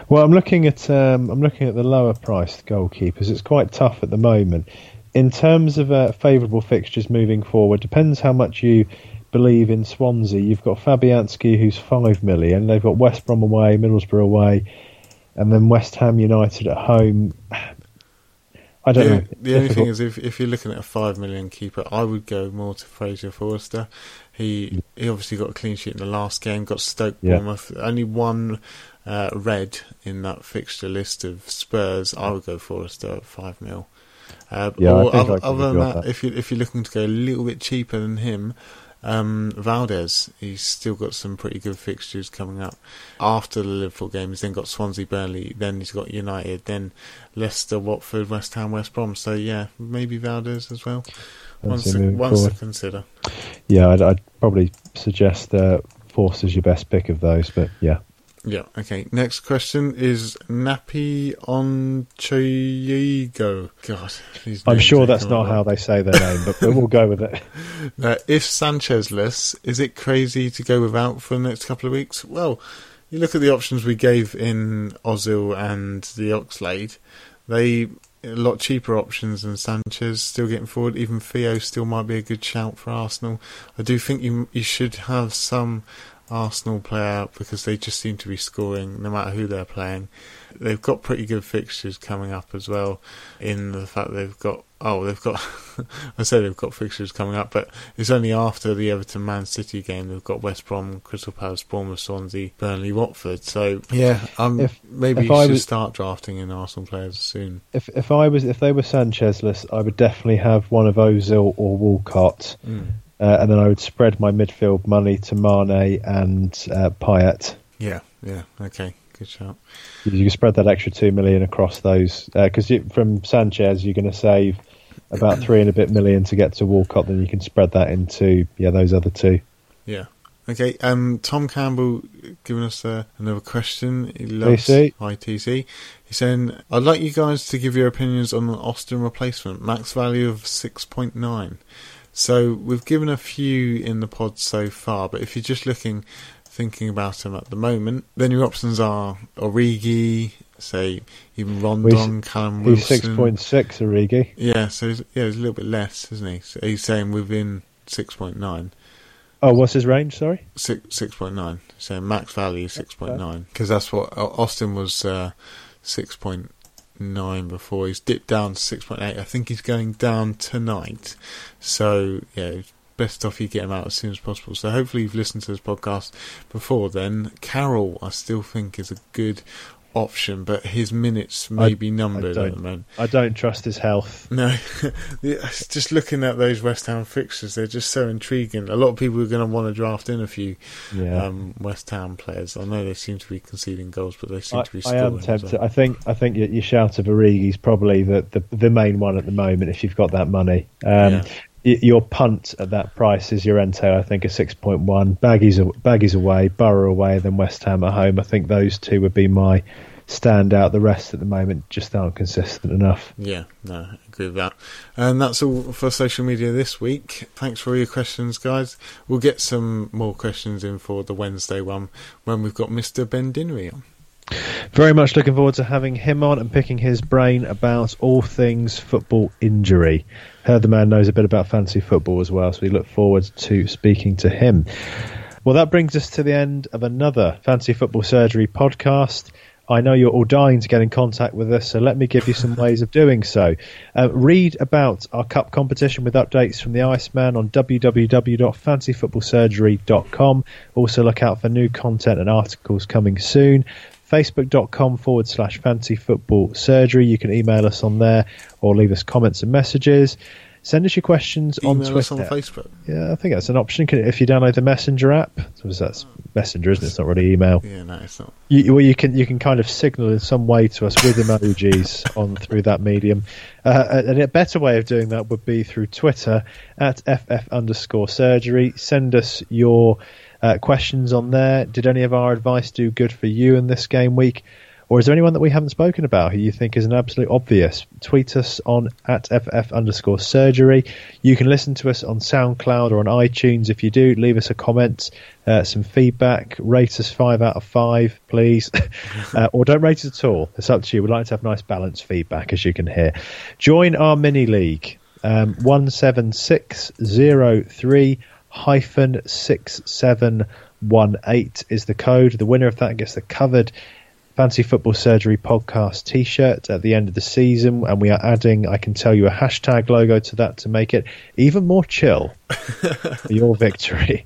Well, I'm looking at um, I'm looking at the lower priced goalkeepers. It's quite tough at the moment. In terms of uh, favourable fixtures moving forward, depends how much you believe in Swansea. You've got Fabianski, who's five million. They've got West Brom away, Middlesbrough away, and then West Ham United at home. I don't the, know. the only thing is, if if you're looking at a five million keeper, I would go more to Fraser Forster. He he obviously got a clean sheet in the last game, got Stoke Yeah. Bournemouth, only one uh, red in that fixture list of Spurs. I would go Forster at five mil. Uh, Yeah, or other, other than that, that. if you if you're looking to go a little bit cheaper than him, um, Valdés, he's still got some pretty good fixtures coming up after the Liverpool game. He's then got Swansea, Burnley, then he's got United, then Leicester, Watford, West Ham, West Brom. So yeah, maybe Valdés as well. Once to, once to consider. Yeah, I'd, I'd probably suggest uh, Forster's your best pick of those, but yeah. Yeah. Okay. Next question is Nappy on Chiego. God, I'm sure that's not how they say their name, but we'll go with it. Uh, if Sanchez-less, is it crazy to go without for the next couple of weeks? Well, you look at the options we gave in Ozil and the Oxlade. They a lot cheaper options than Sanchez. Still getting forward. Even Theo still might be a good shout for Arsenal. I do think you you should have some Arsenal player because they just seem to be scoring no matter who they're playing. They've got pretty good fixtures coming up as well. In the fact they've got oh they've got I say they've got fixtures coming up, but it's only after the Everton Man City game they've got West Brom, Crystal Palace, Bournemouth, Swansea, Burnley, Watford. So yeah, um, If- maybe if you I should was- start drafting in Arsenal players soon. If if I was if they were Sanchezless, I would definitely have one of Ozil or Walcott, uh, and then I would spread my midfield money to Mane and uh, Payet. Yeah, yeah, okay, good shout. You can spread that extra two million across those because from Sanchez you're going to save about three and a bit million to get to Walcott. Then you can spread that into yeah those other two. Yeah. Okay, um, Tom Campbell giving us uh, another question. He loves TC. Hi TC. He's saying, I'd like you guys to give your opinions on the Austin replacement, max value of 6.9. So we've given a few in the pod so far, but if you're just looking, thinking about them at the moment, then your options are Origi, say even Rondon, Callum He's Wilson. six point six, Origi. Yeah, so he's, yeah, he's a little bit less, isn't he? So he's saying within 6.9. Oh, what's his range? Sorry. Six six point nine. So max value six point nine because that's what Austin was uh, six point nine before. He's dipped down to six point eight. I think he's going down tonight. So yeah, best off you get him out as soon as possible. So hopefully you've listened to this podcast before then. Carroll, I still think is a good option, but his minutes may I- be numbered at the moment. I don't trust his health. No, just looking at those West Ham fixtures, they're just so intriguing. A lot of people are going to want to draft in a few Yeah. um, West Ham players. I know they seem to be conceding goals, but they seem I, to be I am tempted. well. I think I think your, your shout of Origi's probably the, the the main one at the moment. If you've got that money, um, Yeah. Your punt at that price is your Llorente. I think a six point one. Baggies Baggies away, Borough away, then West Ham at home. I think those two would be my standout. The rest at the moment just aren't consistent enough. Yeah, no, I agree with that. And that's all for social media this week. Thanks for all your questions, guys. We'll get some more questions in for the Wednesday one when we've got Mr. Ben Dinnery on. Very much looking forward to having him on and picking his brain about all things football injury. Heard the man knows a bit about fantasy football as well, so we look forward to speaking to him. Well, that brings us to the end of another Fantasy Football Surgery podcast. I know you're all dying to get in contact with us, so let me give you some ways of doing so. Uh, read about our cup competition with updates from the Iceman on www.fantasyfootballsurgery.com. Also, look out for new content and articles coming soon. Facebook.com forward slash fantasy football surgery. You can email us on there or leave us comments and messages. Send us your questions on Twitter. us on Facebook. Yeah, I think that's an option. Can- If you download the Messenger app, so that's Messenger, isn't it? It's not really email. Yeah, no, it's not. You, well, you can you can kind of signal in some way to us with emojis on through that medium. Uh, and a better way of doing that would be through Twitter at ff underscore surgery. Send us your uh, questions on there. Did any of our advice do good for you in this game week? Or is there anyone that we haven't spoken about who you think is an absolute obvious? Tweet us on at ff underscore surgery. You can listen to us on SoundCloud or on iTunes. If you do, leave us a comment, uh, some feedback, rate us five out of five, please. uh, or don't rate us at all. It's up to you. We'd like to have nice balanced feedback, as you can hear. Join our mini league. Um, 17603 hyphen 6718 is the code. The winner of that gets the covered Fantasy Football Surgery podcast t shirt at the end of the season. And we are adding, I can tell you, a hashtag logo to that to make it even more chill for your victory.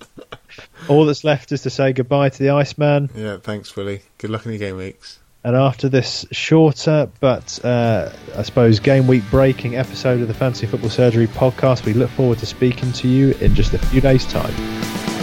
All that's left is to say goodbye to the Iceman. Yeah, thanks, Willie. Good luck in your game weeks. And after this shorter but uh, I suppose game week breaking episode of the Fantasy Football Surgery podcast, we look forward to speaking to you in just a few days' time.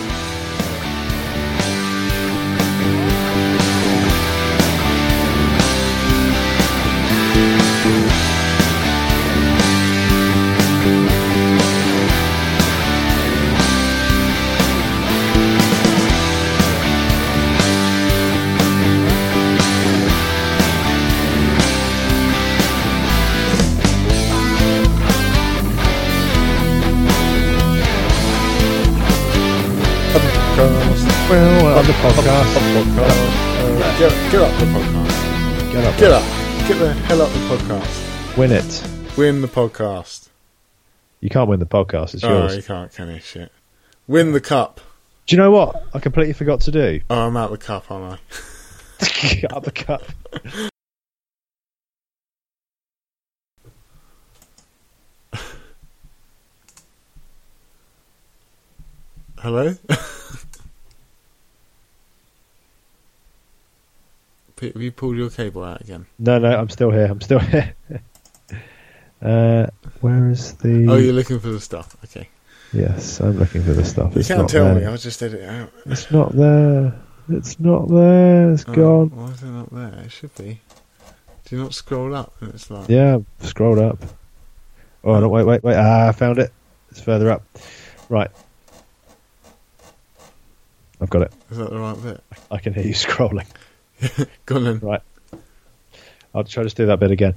Podcast. Get, get up the podcast. Get up. Get up. Get the hell up the podcast. Win it. Win the podcast. You can't win the podcast. It's Oh, yours. you can't, can you? Shit. Win the cup. Do you know what? I completely forgot to do. Oh, I'm out the cup, aren't I? Get up the cup. Hello? have you pulled your cable out again? No, no, I'm still here. I'm still here. uh, where is the? Oh, you're looking for the stuff. Okay. Yes, I'm looking for the stuff. You It's can't not tell there. me. I'll just edit it out. It's not there. It's not there. It's Oh, gone. Why is it not there? It should be. Do you not scroll up? And it's like. Yeah, I've scrolled up. Oh, no, wait, wait, wait. Ah, I found it. It's further up. Right. I've got it. Is that the right bit? I can hear you scrolling. Go on then. Right. I'll try to do that bit again.